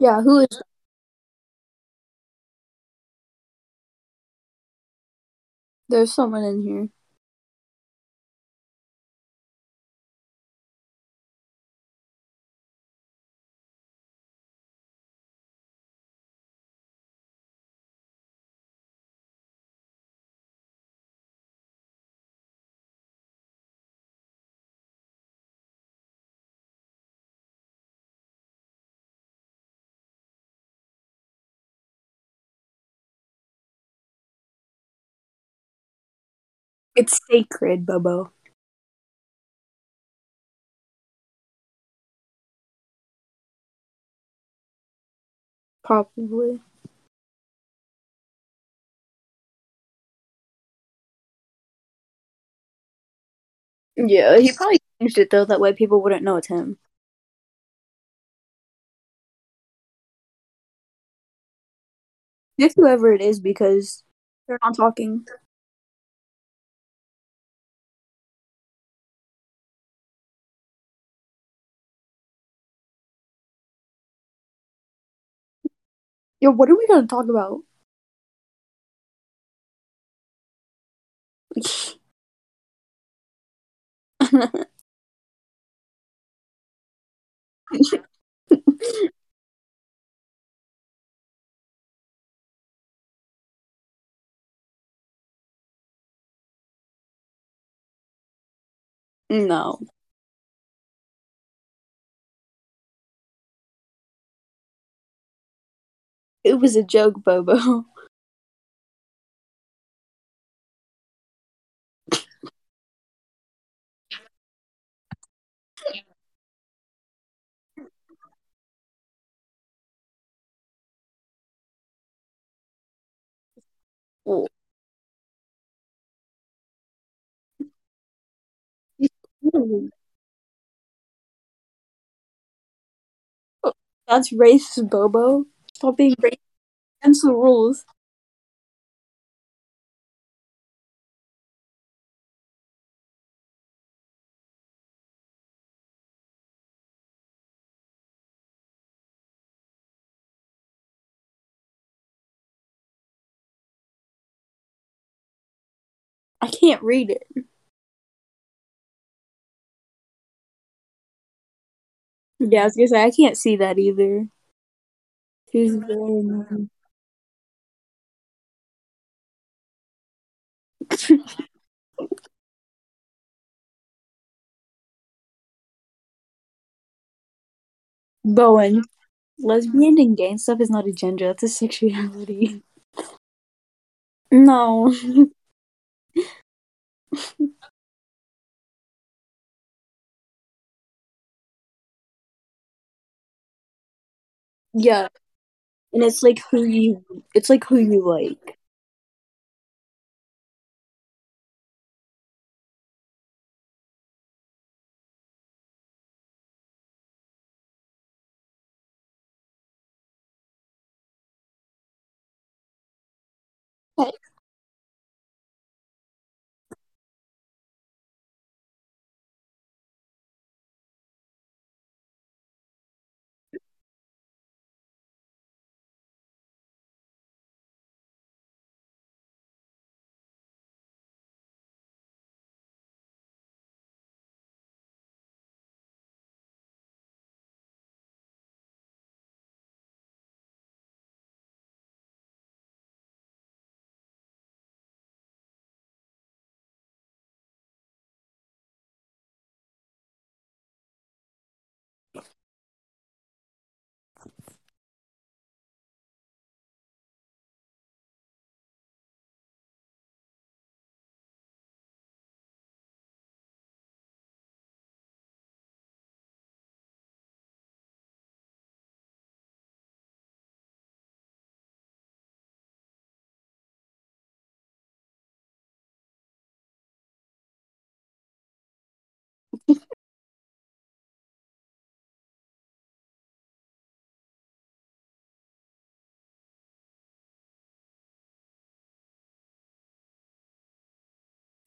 Speaker 6: Yeah, who is that? There's someone in here. It's sacred, Bobo. Probably. Yeah, he probably changed it though. That way people wouldn't know it's him. Just whoever it is, because they're not talking. Yo, what are we gonna talk about? no. It was a joke, Bobo. Oh. That's racist, Bobo. Stop being racist the rules. I can't read it. Yeah, I was gonna say I can't see that either. She's very annoying. Bowen. Lesbian and gay and stuff is not a gender, that's a sexuality. No. yeah. And it's like who you it's like who you like.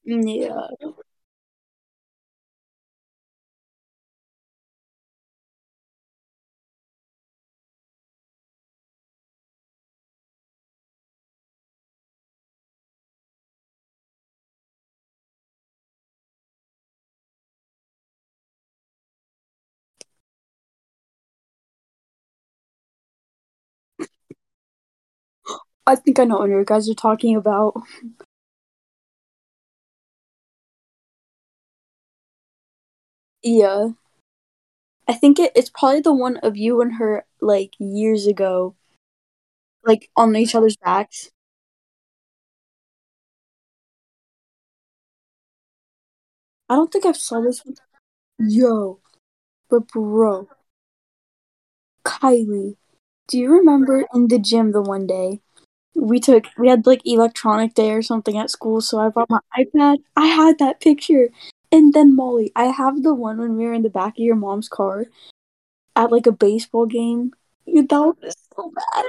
Speaker 6: Yeah. I think I know what you guys are talking about. Yeah. I think it, it's probably the one of you and her like years ago. Like on each other's backs. I don't think I've saw this one. Yo. But bro. Kylie. Do you remember in the gym the one day? We took we had like electronic day or something at school, so I brought my iPad. I had that picture. And then Molly, I have the one when we were in the back of your mom's car at like a baseball game. That oh, was so bad.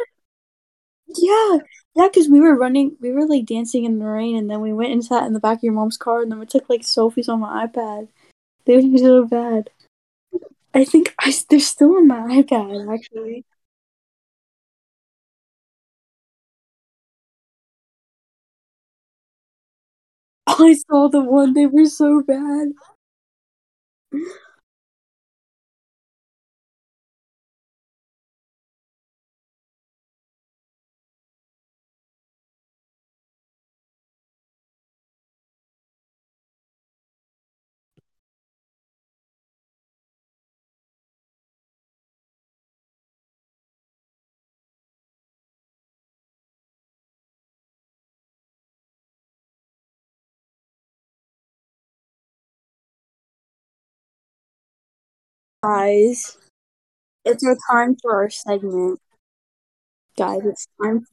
Speaker 6: Yeah, yeah, because we were running, we were like dancing in the rain, and then we went and sat in the back of your mom's car, and then we took like selfies on my iPad. They were so bad. I think I they're still on my iPad actually. I saw the one. They were so bad. Guys, it's our time for our segment. Guys, it's time.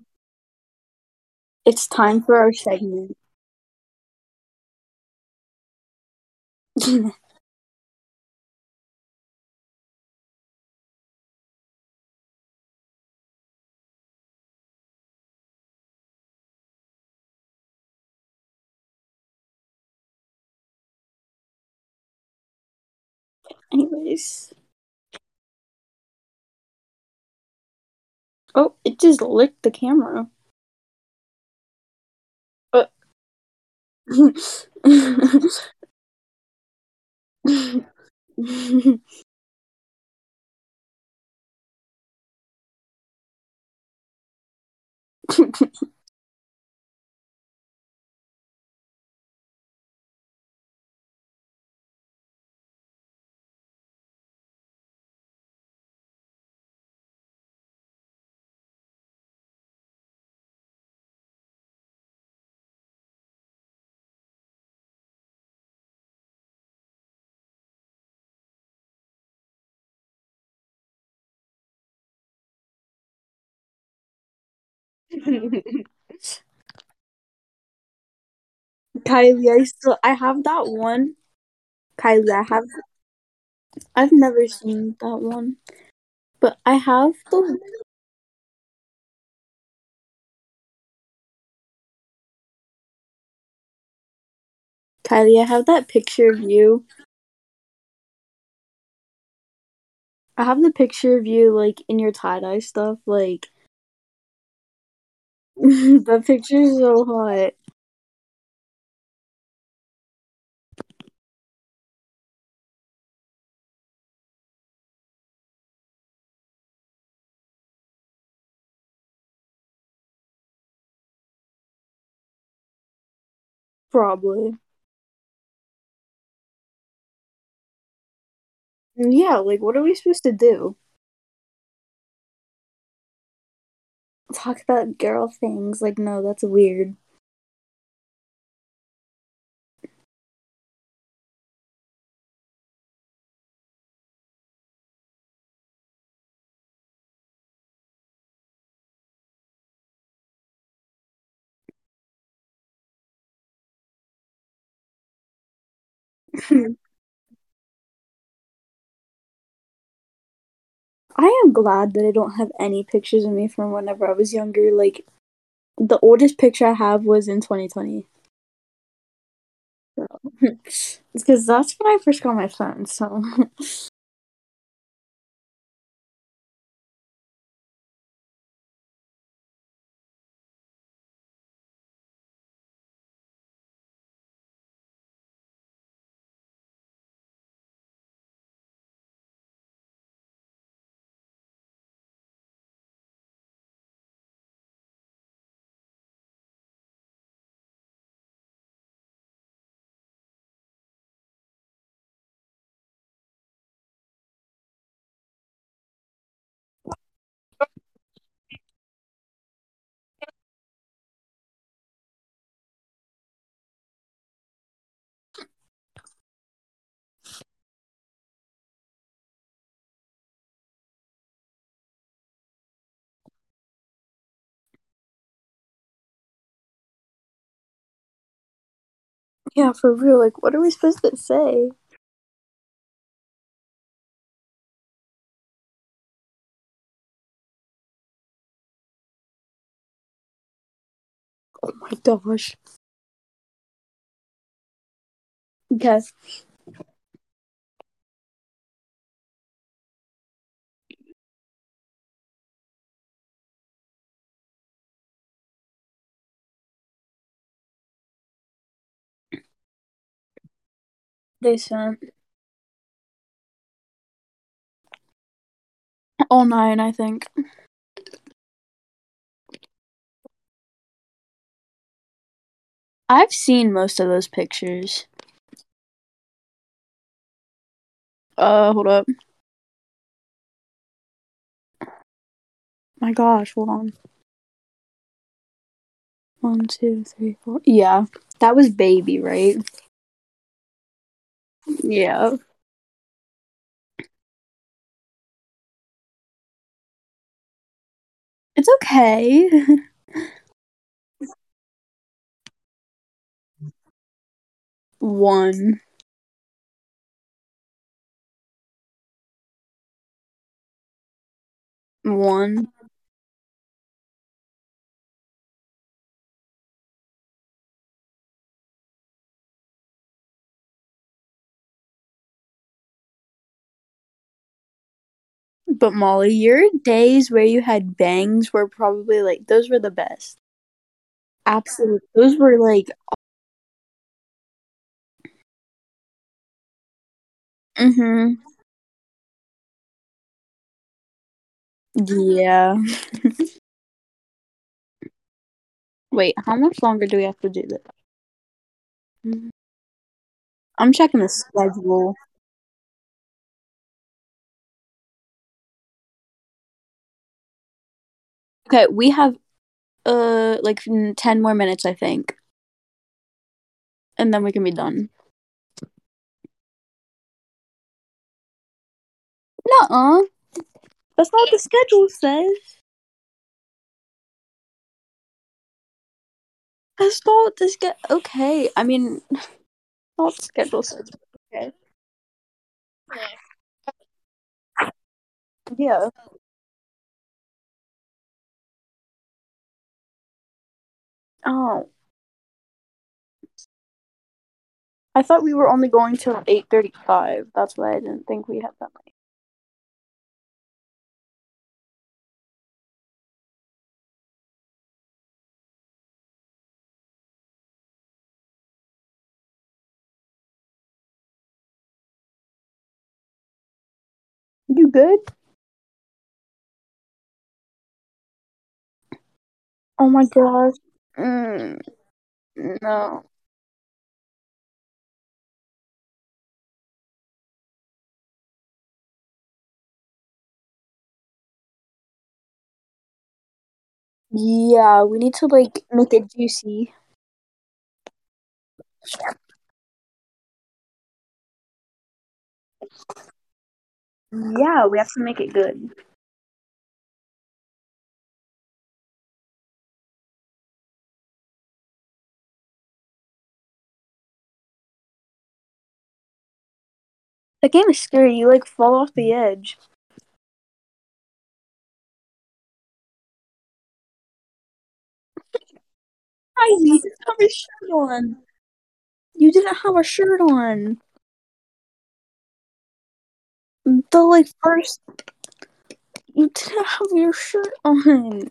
Speaker 6: It's time for our segment. Oh, it just licked the camera. Uh. Kylie, I still I have that one. Kylie, I have I've never seen that one. But I have the Kylie, I have that picture of you. I have the picture of you like in your tie dye stuff, like the picture is so hot. Probably. Yeah, like what are we supposed to do? Talk about girl things. Like no, that's weird. I am glad that I don't have any pictures of me from whenever I was younger. Like the oldest picture I have was in 2020. Because that's when I first got my phone, so yeah, for real. Like, what are we supposed to say? Oh my gosh. Okay. They sent? All nine, I think. I've seen most of those pictures. Uh, hold up. My gosh, hold on. One, two, three, four. Yeah, that was baby, right? Yeah. It's okay. One. One. But Molly, your days where you had bangs were probably like those were the best. Absolutely. Those were like Mhm. Yeah. Wait, how much longer do we have to do this? I'm checking the schedule. Okay, we have uh like 10 more minutes, I think. And then we can be done. Nuh-uh. That's not what the schedule says. That's not what the sch- Okay, I mean, not what the schedule says. Okay. Yeah. Oh. I thought we were only going till 8.35. That's why I didn't think we had that late. You good? Oh my gosh. Mm, no. Yeah, we need to like make it juicy. Yeah, we have to make it good. That game is scary. You like fall off the edge. You didn't have a shirt on. You didn't have a shirt on. The like first, you didn't have your shirt on.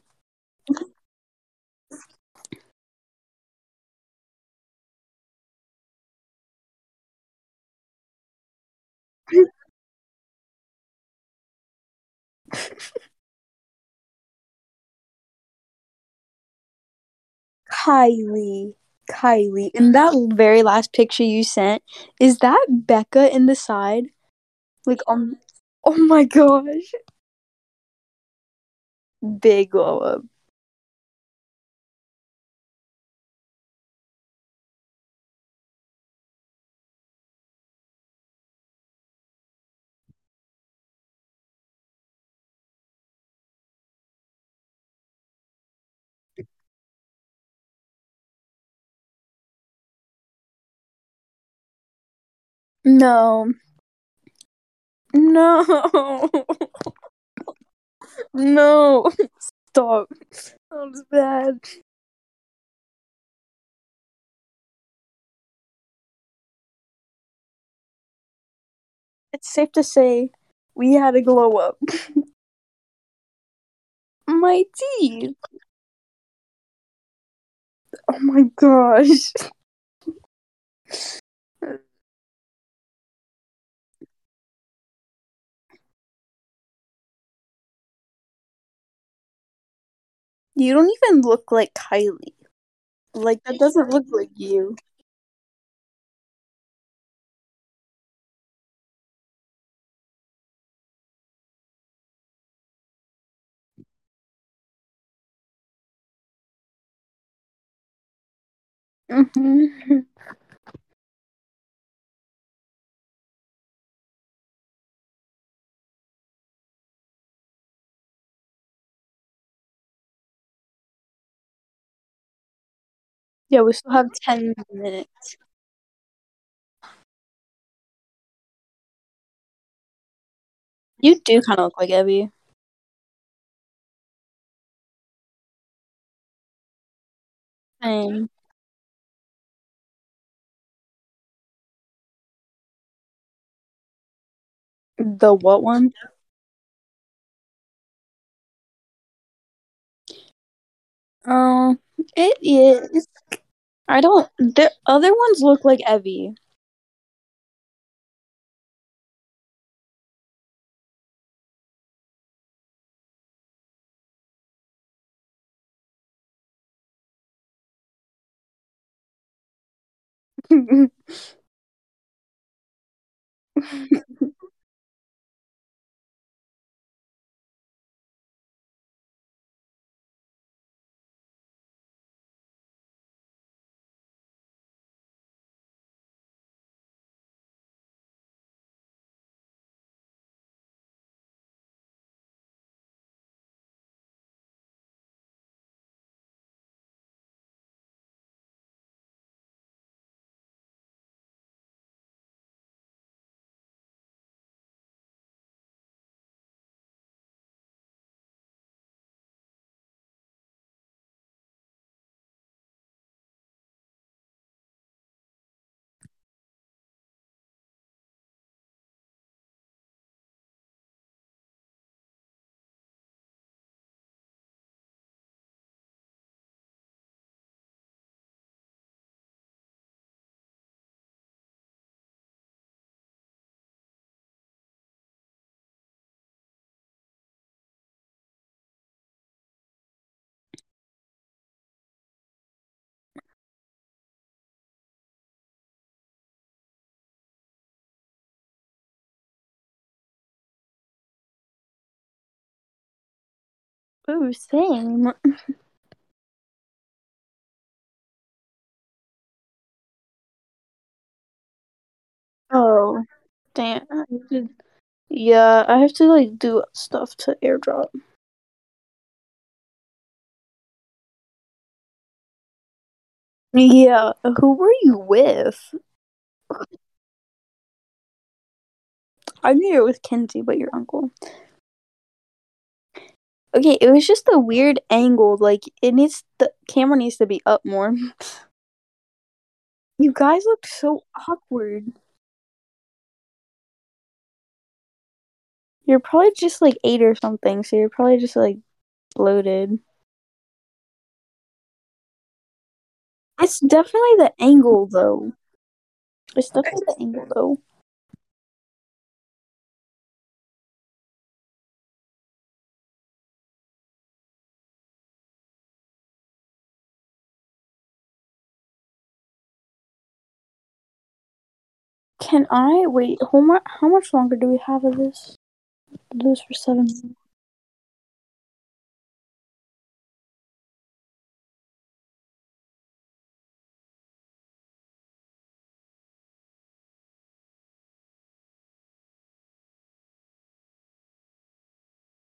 Speaker 6: Kylie, Kylie, in that very last picture you sent, is that Becca in the side? Like on. Oh my gosh. Big glow up. No. No. no. Stop. That was bad. It's safe to say we had a glow up. My teeth. Oh my gosh. You don't even look like Kylie. Like that doesn't look like you. hmm Yeah, we still have ten minutes. You do kind of look like Evie. Same. The what one? Um, it is. I don't. The other ones look like Evie. Ooh, same. Oh, damn. Yeah, I have to like do stuff to airdrop. Yeah, who were you with? I knew you were with Kenzie, but your uncle. Okay, it was just a weird angle. Like it needs the camera needs to be up more. You guys looked so awkward. You're probably just like eight or something, so you're probably just like bloated. It's definitely the angle though. It's definitely the angle though. Can I wait? How much? How much longer do we have of this? This for seven.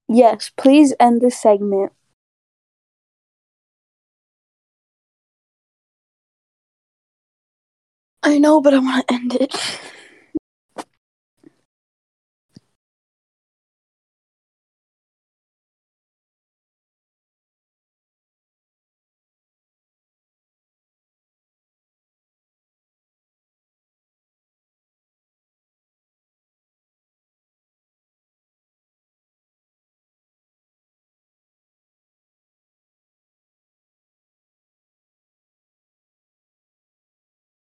Speaker 6: Yes, please end this segment. I know, but I want to end it.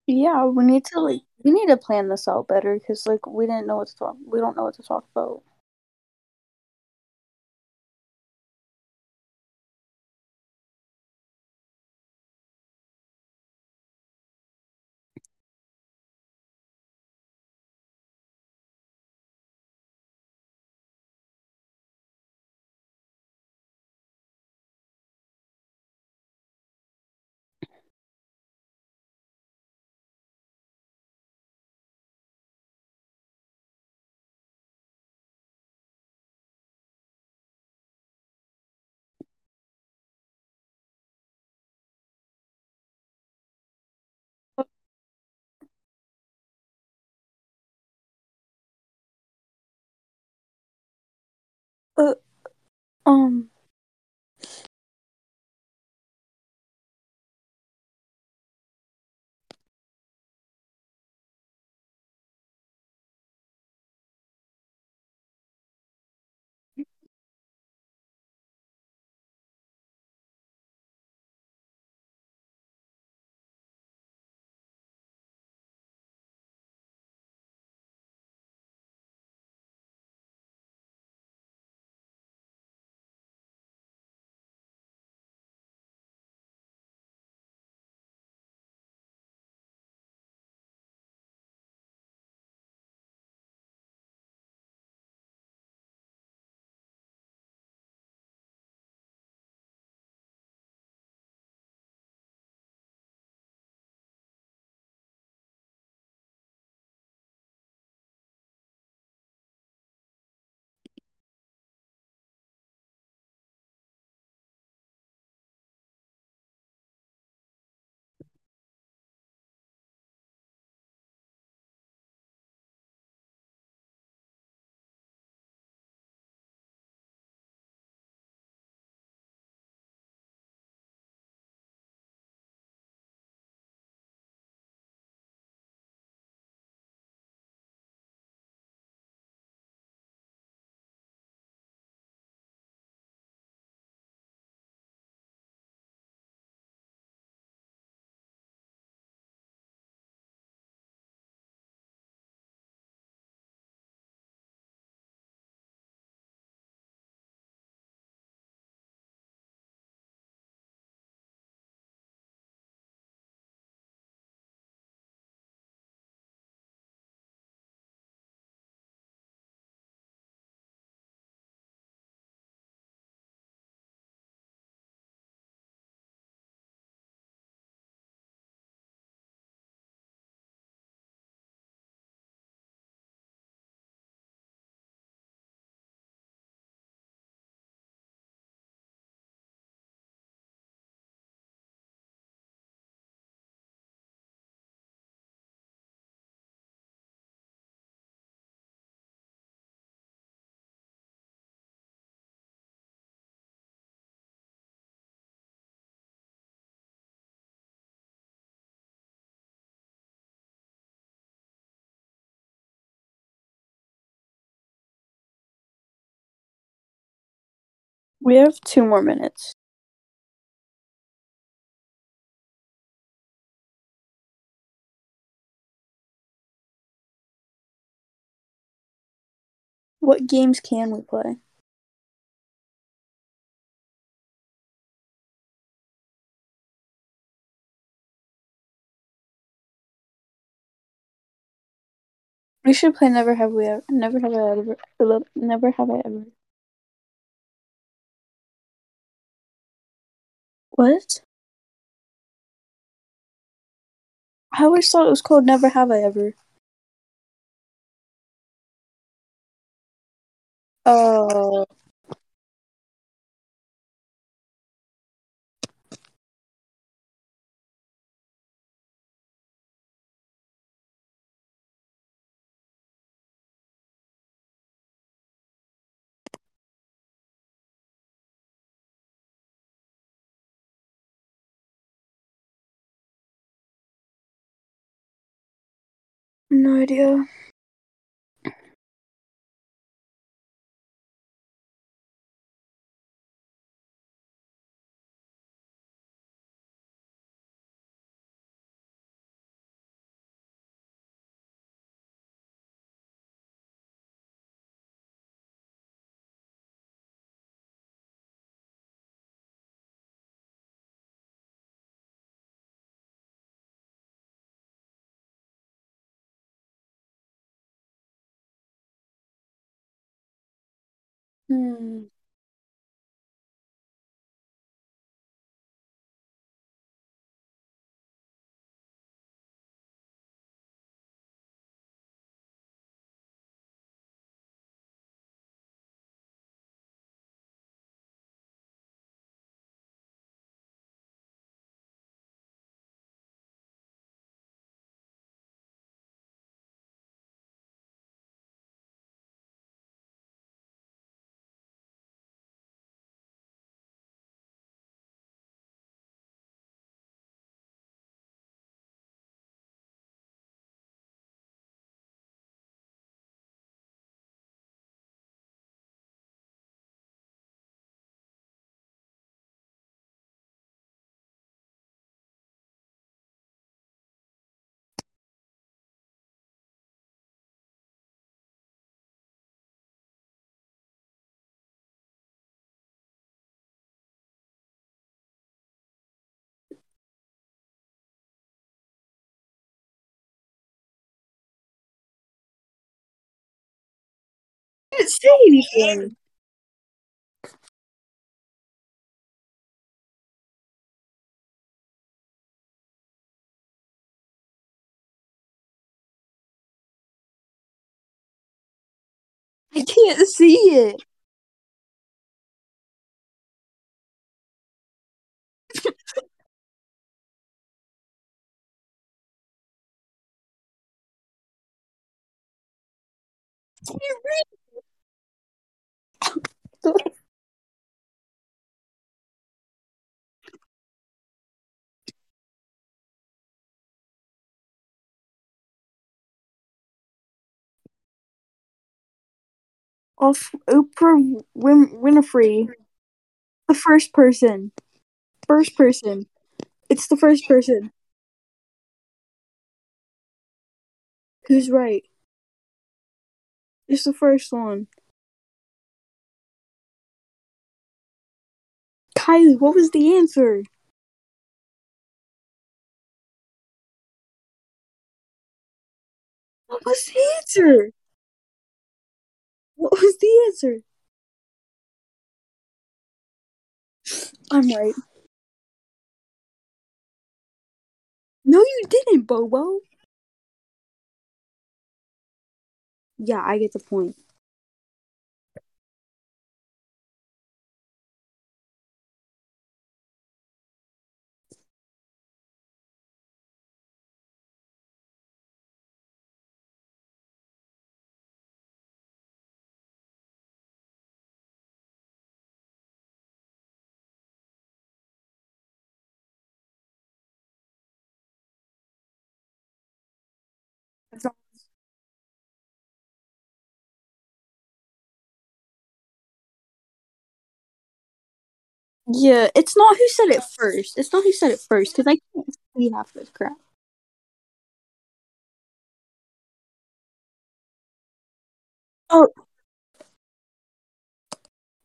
Speaker 6: Yeah, we need to like we need to plan this out better because like we didn't know what to talk. We don't know what to talk about. Um. We have two more minutes. What games can we play? We should play Never Have We Ever. Never Have I Ever. Never Have I Ever. What? I always thought it was called Never Have I Ever. Oh. No idea. Hmm. Can't say anything. I can't see it. You read? Off Oprah Win- Winfrey. The first person. First person. It's the first person. Who's right? It's the first one. Kylie, what was the answer? What was the answer? What was the answer? I'm right. No, you didn't, Bobo. Yeah, I get the point. Yeah, it's not who said it first. It's not who said it first because I can't see half this crap. Oh,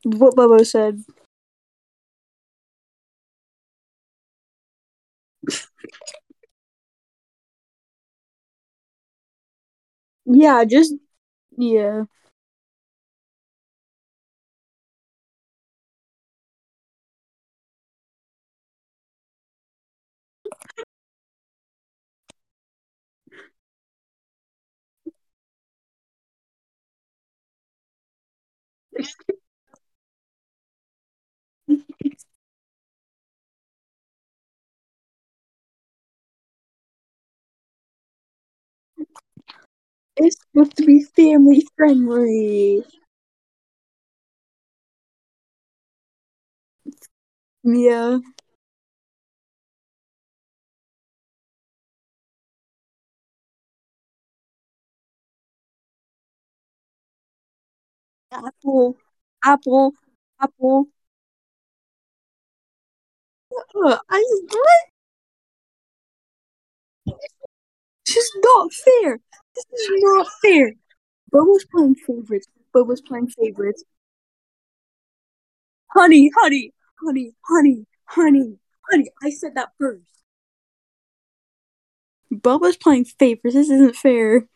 Speaker 6: what Bobo said. Yeah, just yeah. It's supposed to be family friendly. Yeah. Apple, apple, apple. Uh, I what? This is not fair. This is not fair. Bobo's playing favorites. Bobo's playing favorites. Honey, honey, honey, honey, honey, honey. I said that first. Bobo's playing favorites. This isn't fair.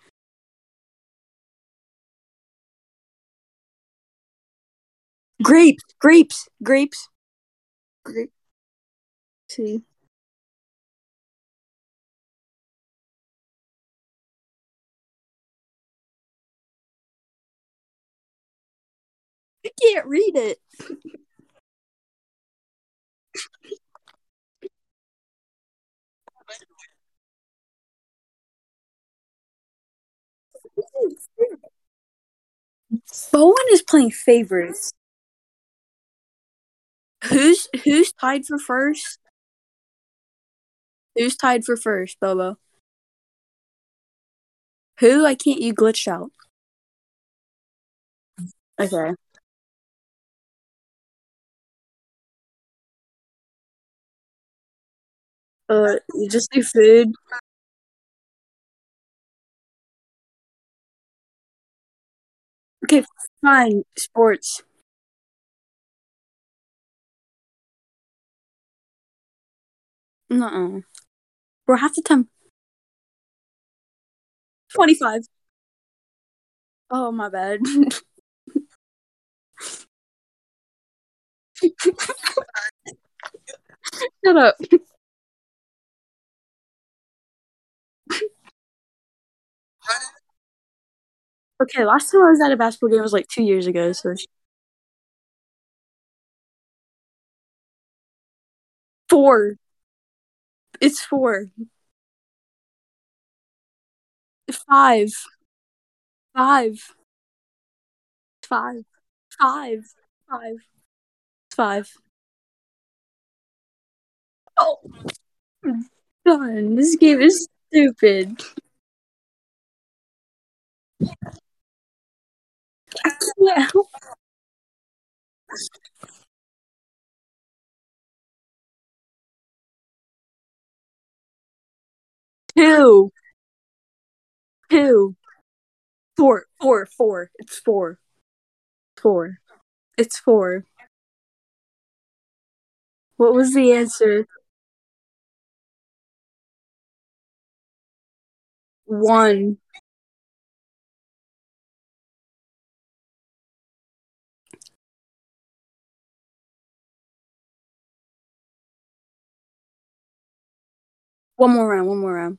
Speaker 6: Grapes, grapes, grapes. Grape. See. I can't read it. Bowen is playing favorites. Who's who's tied for first? Who's tied for first, Bobo? Who? I can't. You glitched out. Okay. Uh, you just do food. Okay, fine. Sports. No. Bro, half the time. 25. Oh, my bad. Shut up. Okay, last time I was at a basketball game was like two years ago, so. Four. It's four. Five. Five. Five. Five. Five. Five. Oh. Done. This game is stupid. Yeah. Two. Two. Four. Four. Four. It's four. Four. It's four. What was the answer? One. One more round. One more round.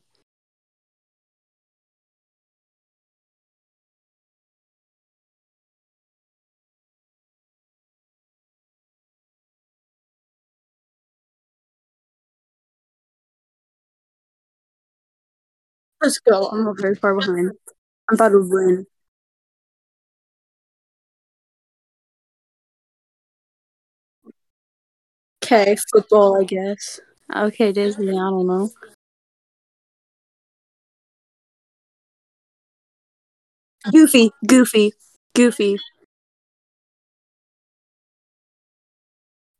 Speaker 6: Let's go. I'm not very far behind. I'm about to win. Okay, football, I guess. Okay, Disney, I don't know. Goofy, Goofy, Goofy.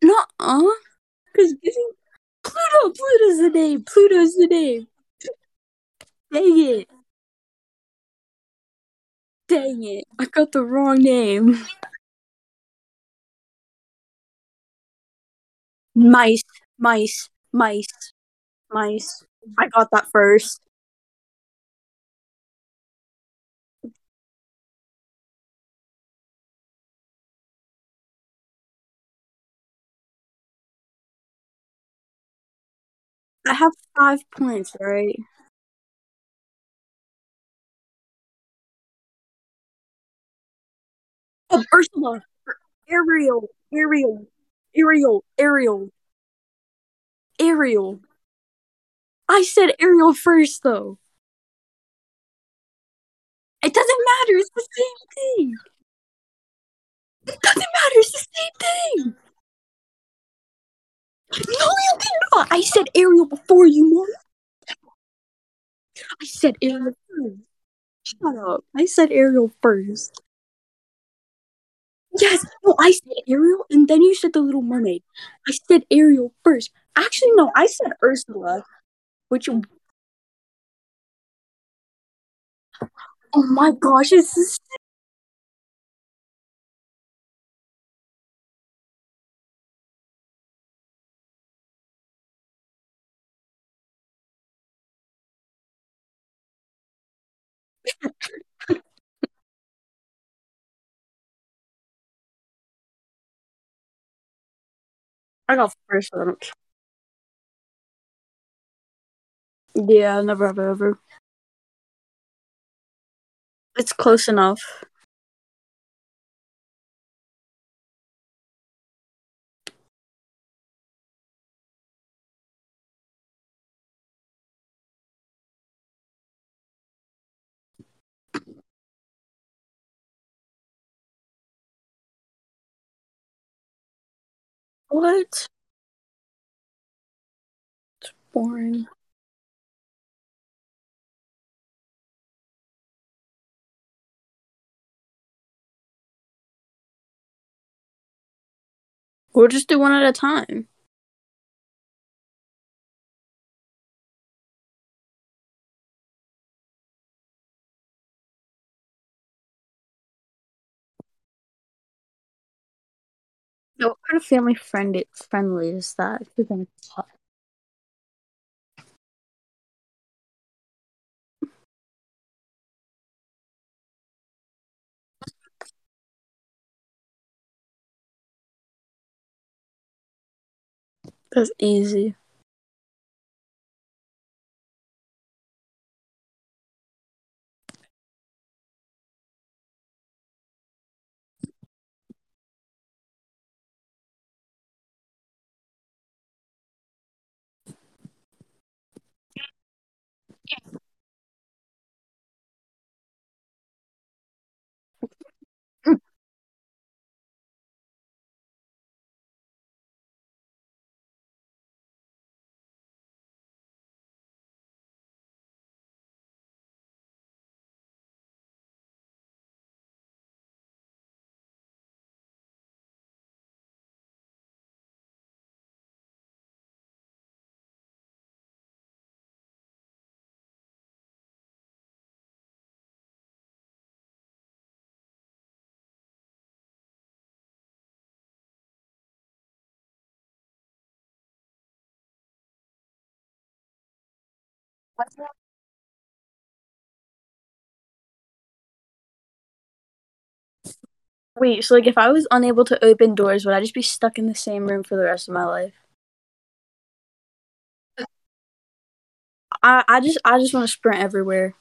Speaker 6: Nuh-uh. Because Pluto, Pluto's the name. Pluto's the name. Dang it. Dang it. I got the wrong name. Mice, mice, mice, mice. I got that first. I have five points, right? Oh, Ursula. Ariel, Ariel, Ariel, Ariel, Ariel. I said Ariel first, though. It doesn't matter. It's the same thing. It doesn't matter. It's the same thing. No, you did not. I said Ariel before you, Mom. I said Ariel first. Shut up. I said Ariel first. Yes, no, I said Ariel, and then you said the Little Mermaid. I said Ariel first. Actually, no, I said Ursula, which. Oh my gosh, this is. I got care. Yeah, never have ever. It's close enough. What? It's boring. We'll just do one at a time. So what kind of family friend friendly is that? You're gonna talk? That's easy. Wait, so like if I was unable to open doors, would I just be stuck in the same room for the rest of my life? I, I just I just want to sprint everywhere.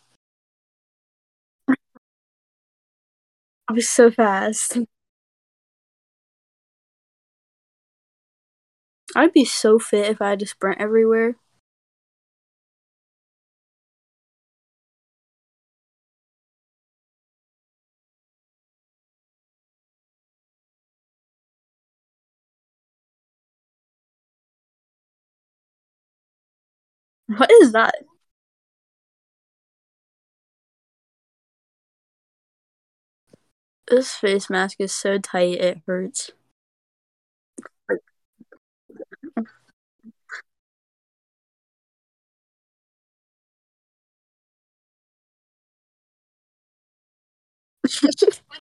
Speaker 6: I was so fast. I'd be so fit if I had to sprint everywhere. What is that? This face mask is so tight it hurts.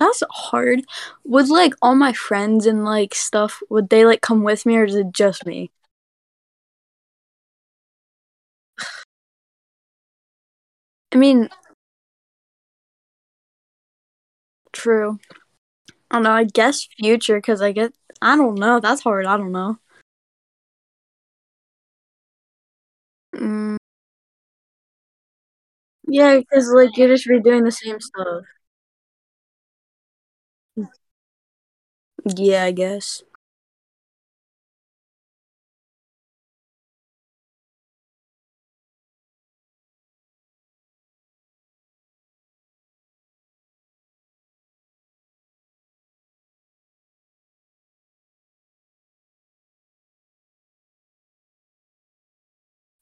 Speaker 6: That's hard. Would like all my friends and like stuff would they like come with me or is it just me? I mean, true. I don't know. I guess future because I get. I don't know. That's hard. I don't know. Mm. Yeah, because like you're just redoing the same stuff. Yeah, I guess.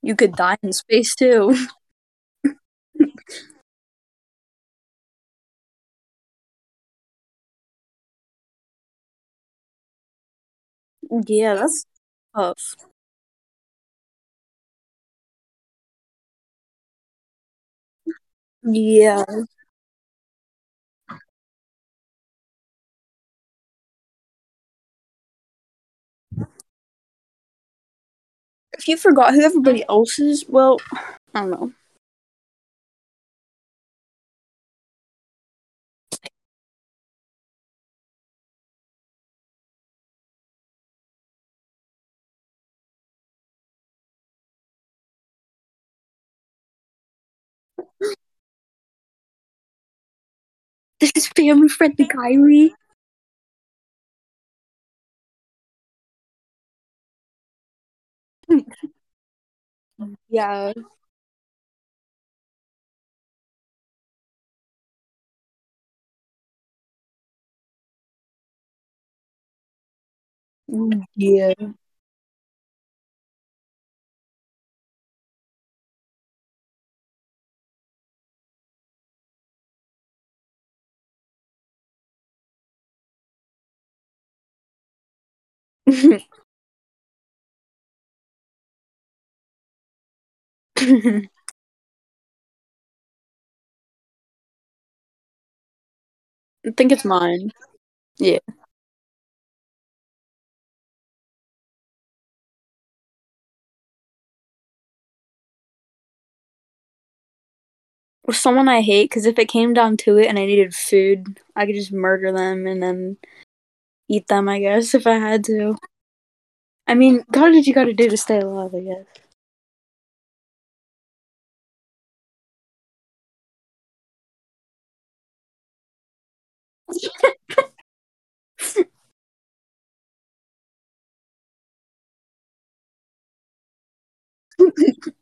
Speaker 6: You could die in space too. yeah, that's tough. Yeah. If you forgot who everybody else is, well, I don't know. This is family friendly, Kylie. Yeah. Mm, yeah. I think it's mine. Yeah. Or someone I hate, because if it came down to it and I needed food, I could just murder them and then eat them, I guess, if I had to. I mean, God did you gotta do to stay alive, I guess.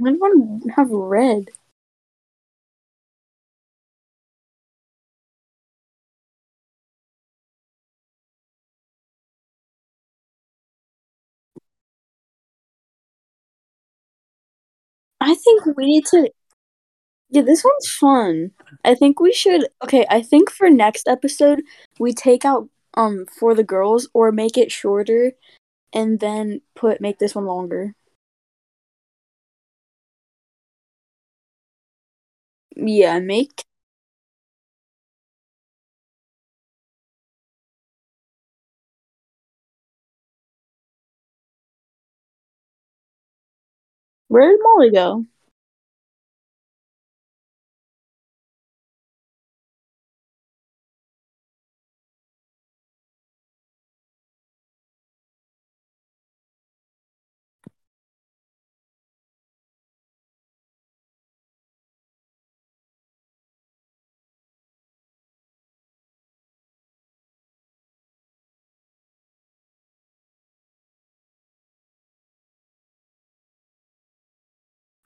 Speaker 6: Want to have red. I think we need to. Yeah, this one's fun. I think we should. Okay, I think for next episode we take out um for the girls or make it shorter, and then put make this one longer. Make. Where did Molly go?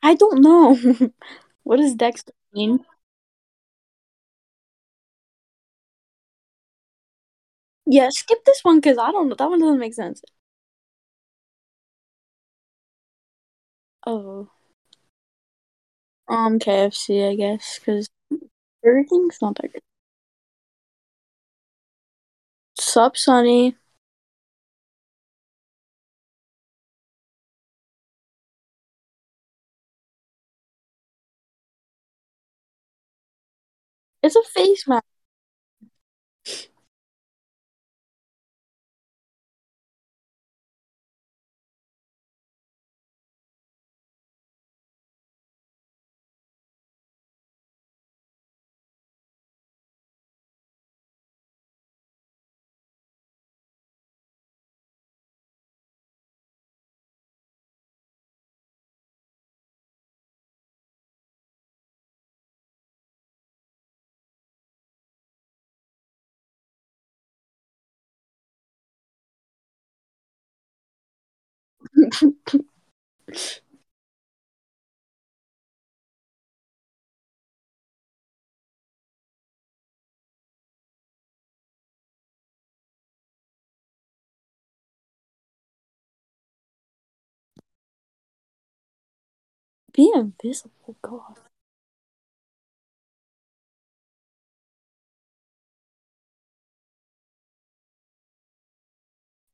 Speaker 6: I don't know. what does Dexter mean? Yeah, skip this one because I don't know. That one doesn't make sense. Oh. Um, KFC, I guess, because King's not that good. Sup, Sonny? It's a face mask. Be invisible, God.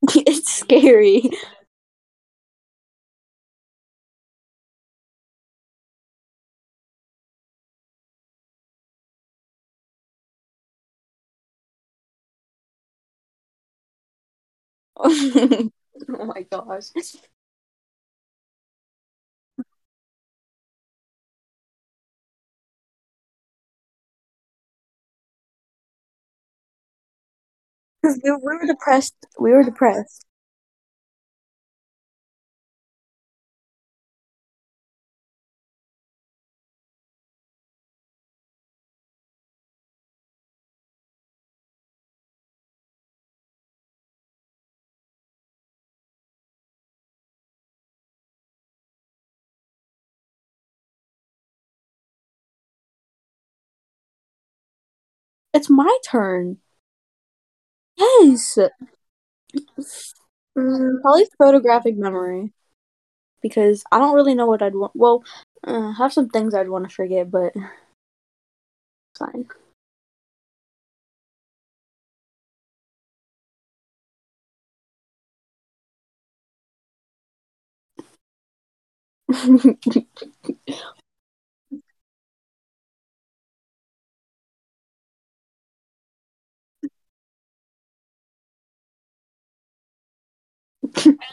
Speaker 6: it's scary. oh my gosh. Because we were depressed. We were depressed. It's my turn. Yes. Mm, probably photographic memory. Because I don't really know what I'd want. Well, uh, I have some things I'd want to forget, but fine.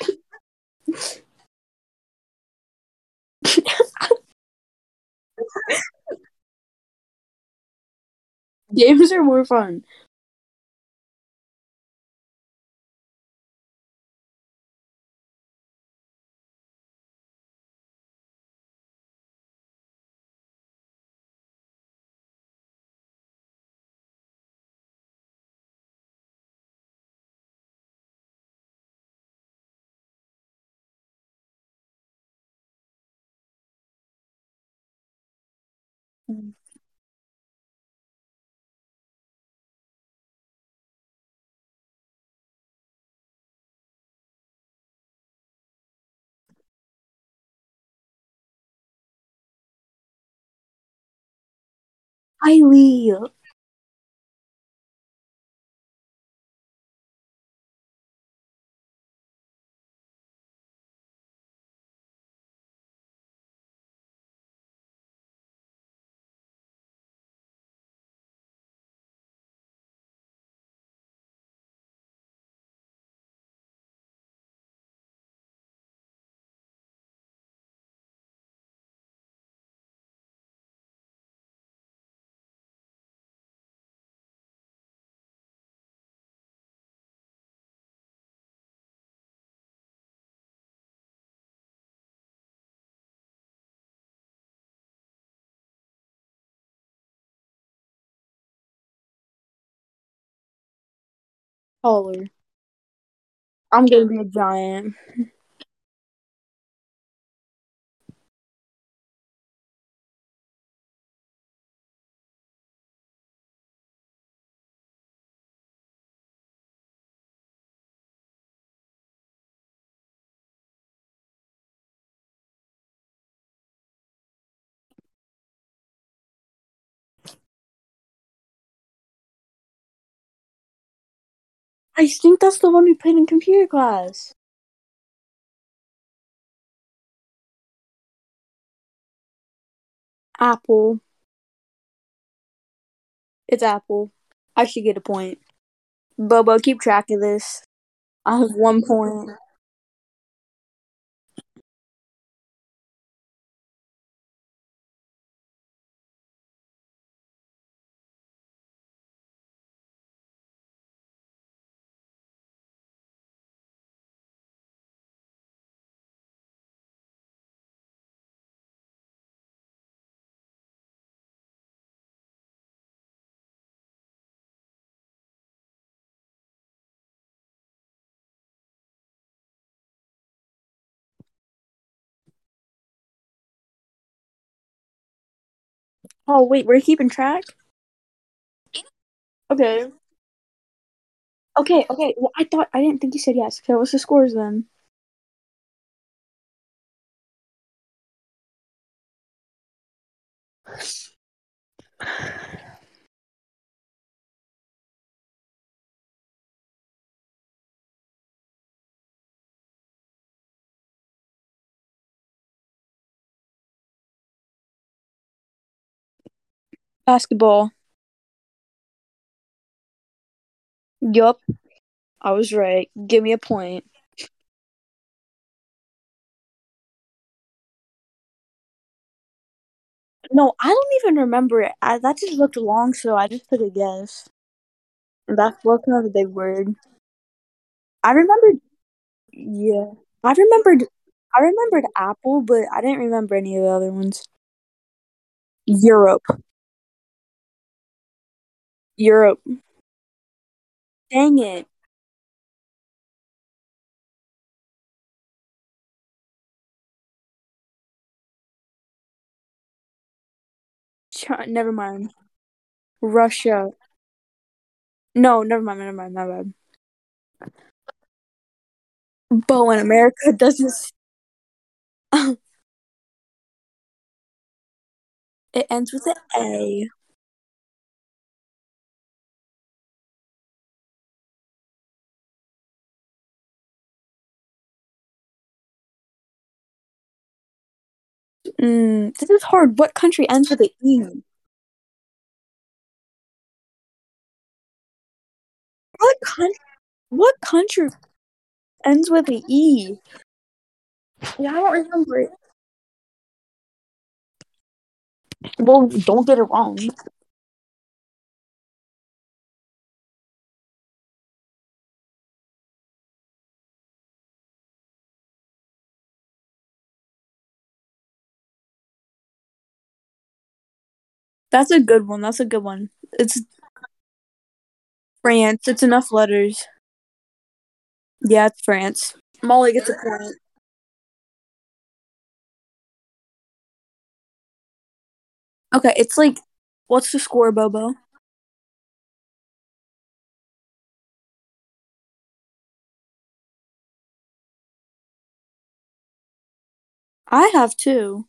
Speaker 6: Games are more fun. 嗯，哎呦。Taller. I'm gonna be a giant. I think that's the one we played in computer class. Apple. It's Apple. I should get a point. Bobo, keep track of this. I have one point. Oh wait, we're keeping track. Okay. Okay. Okay. Well, I thought I didn't think you said yes. Okay, what's the scores then? Basketball. Yup. I was right. Give me a point. No, I don't even remember it. I, that just looked long, so I just took a guess. Basketball's not a big word. I remembered. Yeah, I remembered. I remembered Apple, but I didn't remember any of the other ones. Europe. Europe. Dang it. Never mind. Russia. No, never mind, never mind, my bad. But when America doesn't, it ends with an A. Mm, this is hard. What country ends with an E? What coun- What country ends with an E? Yeah, I don't remember it. Well, don't get it wrong. That's a good one. That's a good one. It's France. It's enough letters. Yeah, it's France. Molly gets a point. Okay, it's like, what's the score, Bobo? I have two.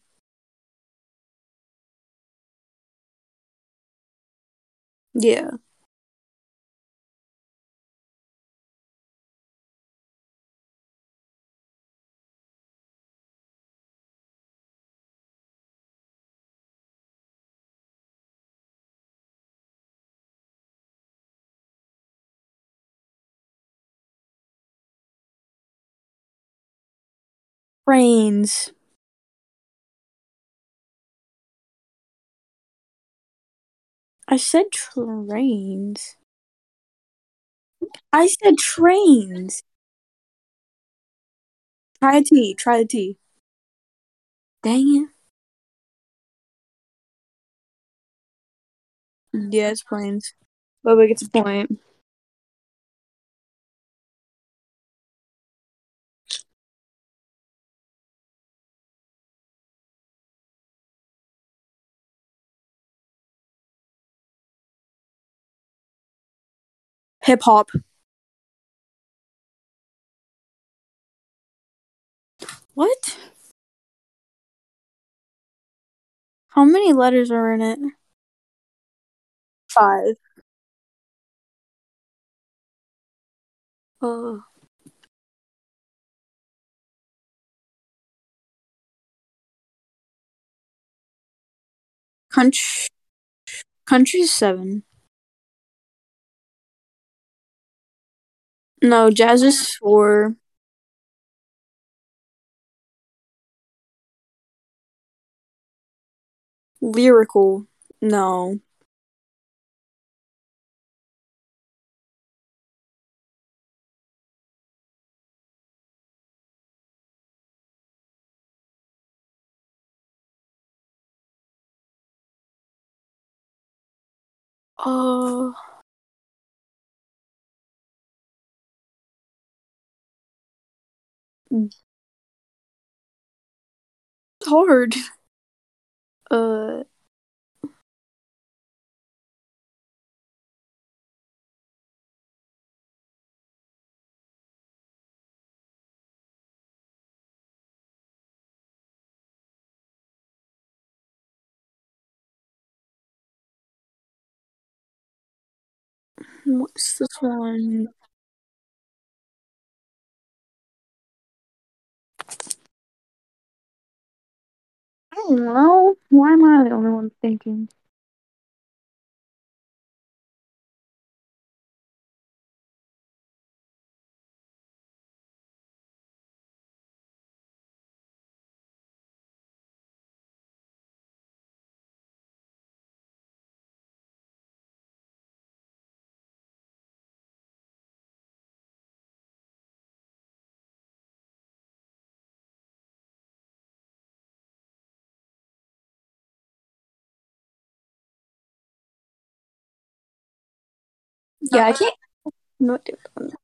Speaker 6: Yeah. Trains. I said trains. I said trains. Try a T. Try a T. Dang it. Yeah, it's planes. But we get a point. Hip hop. What? How many letters are in it? Five. Uh. Country. Country's seven. No, jazz is four. Lyrical. No. Uh. Hard. Uh. What's this one? I. Why am I the only one thinking? Yeah, I can't. Not do it.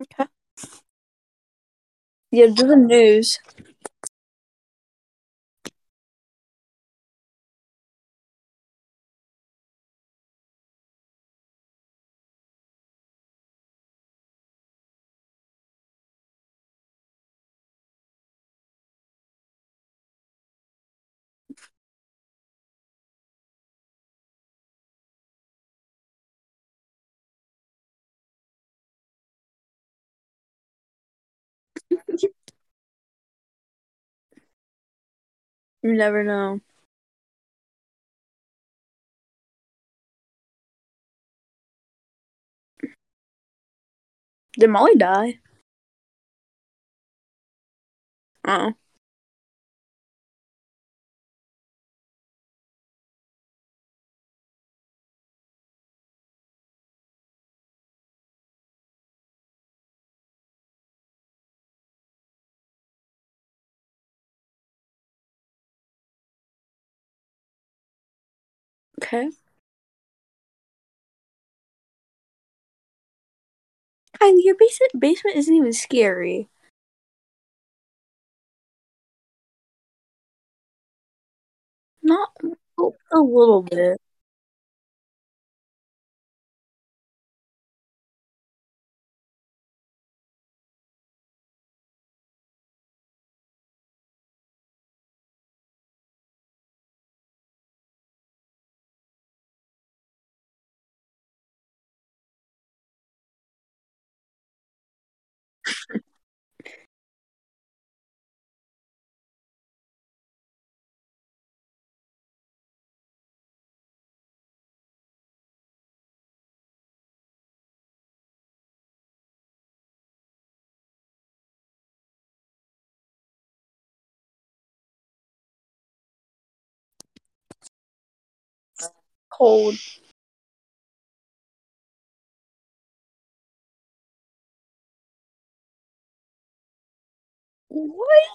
Speaker 6: Okay. Yeah, do the news. You never know. Did Molly die? Oh. Okay. Kylie, your basement basement isn't even scary. Not oh, a little bit. Cold. What?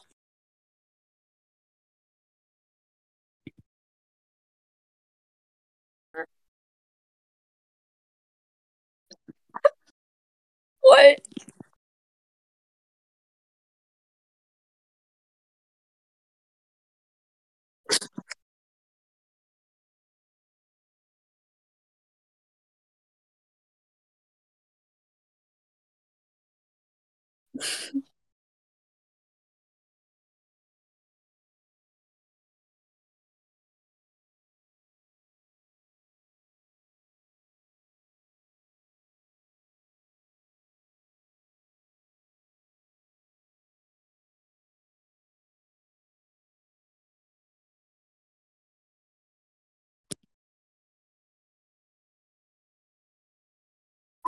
Speaker 6: What?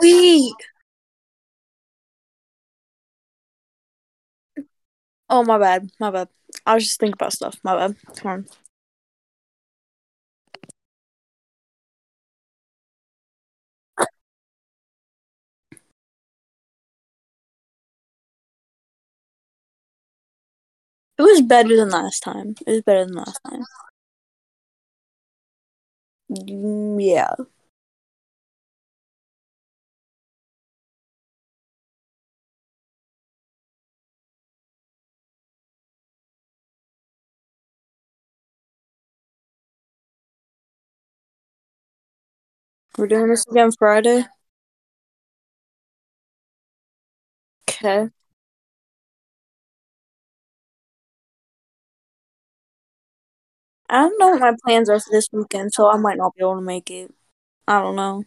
Speaker 6: Wait. Oh my bad. My bad. I was just thinking about stuff. My bad. Come on. It was better than last time. It was better than last time. Mm, Yeah. We're doing this again Friday. Okay. I don't know what my plans are for this weekend, so I might not be able to make it. I don't know.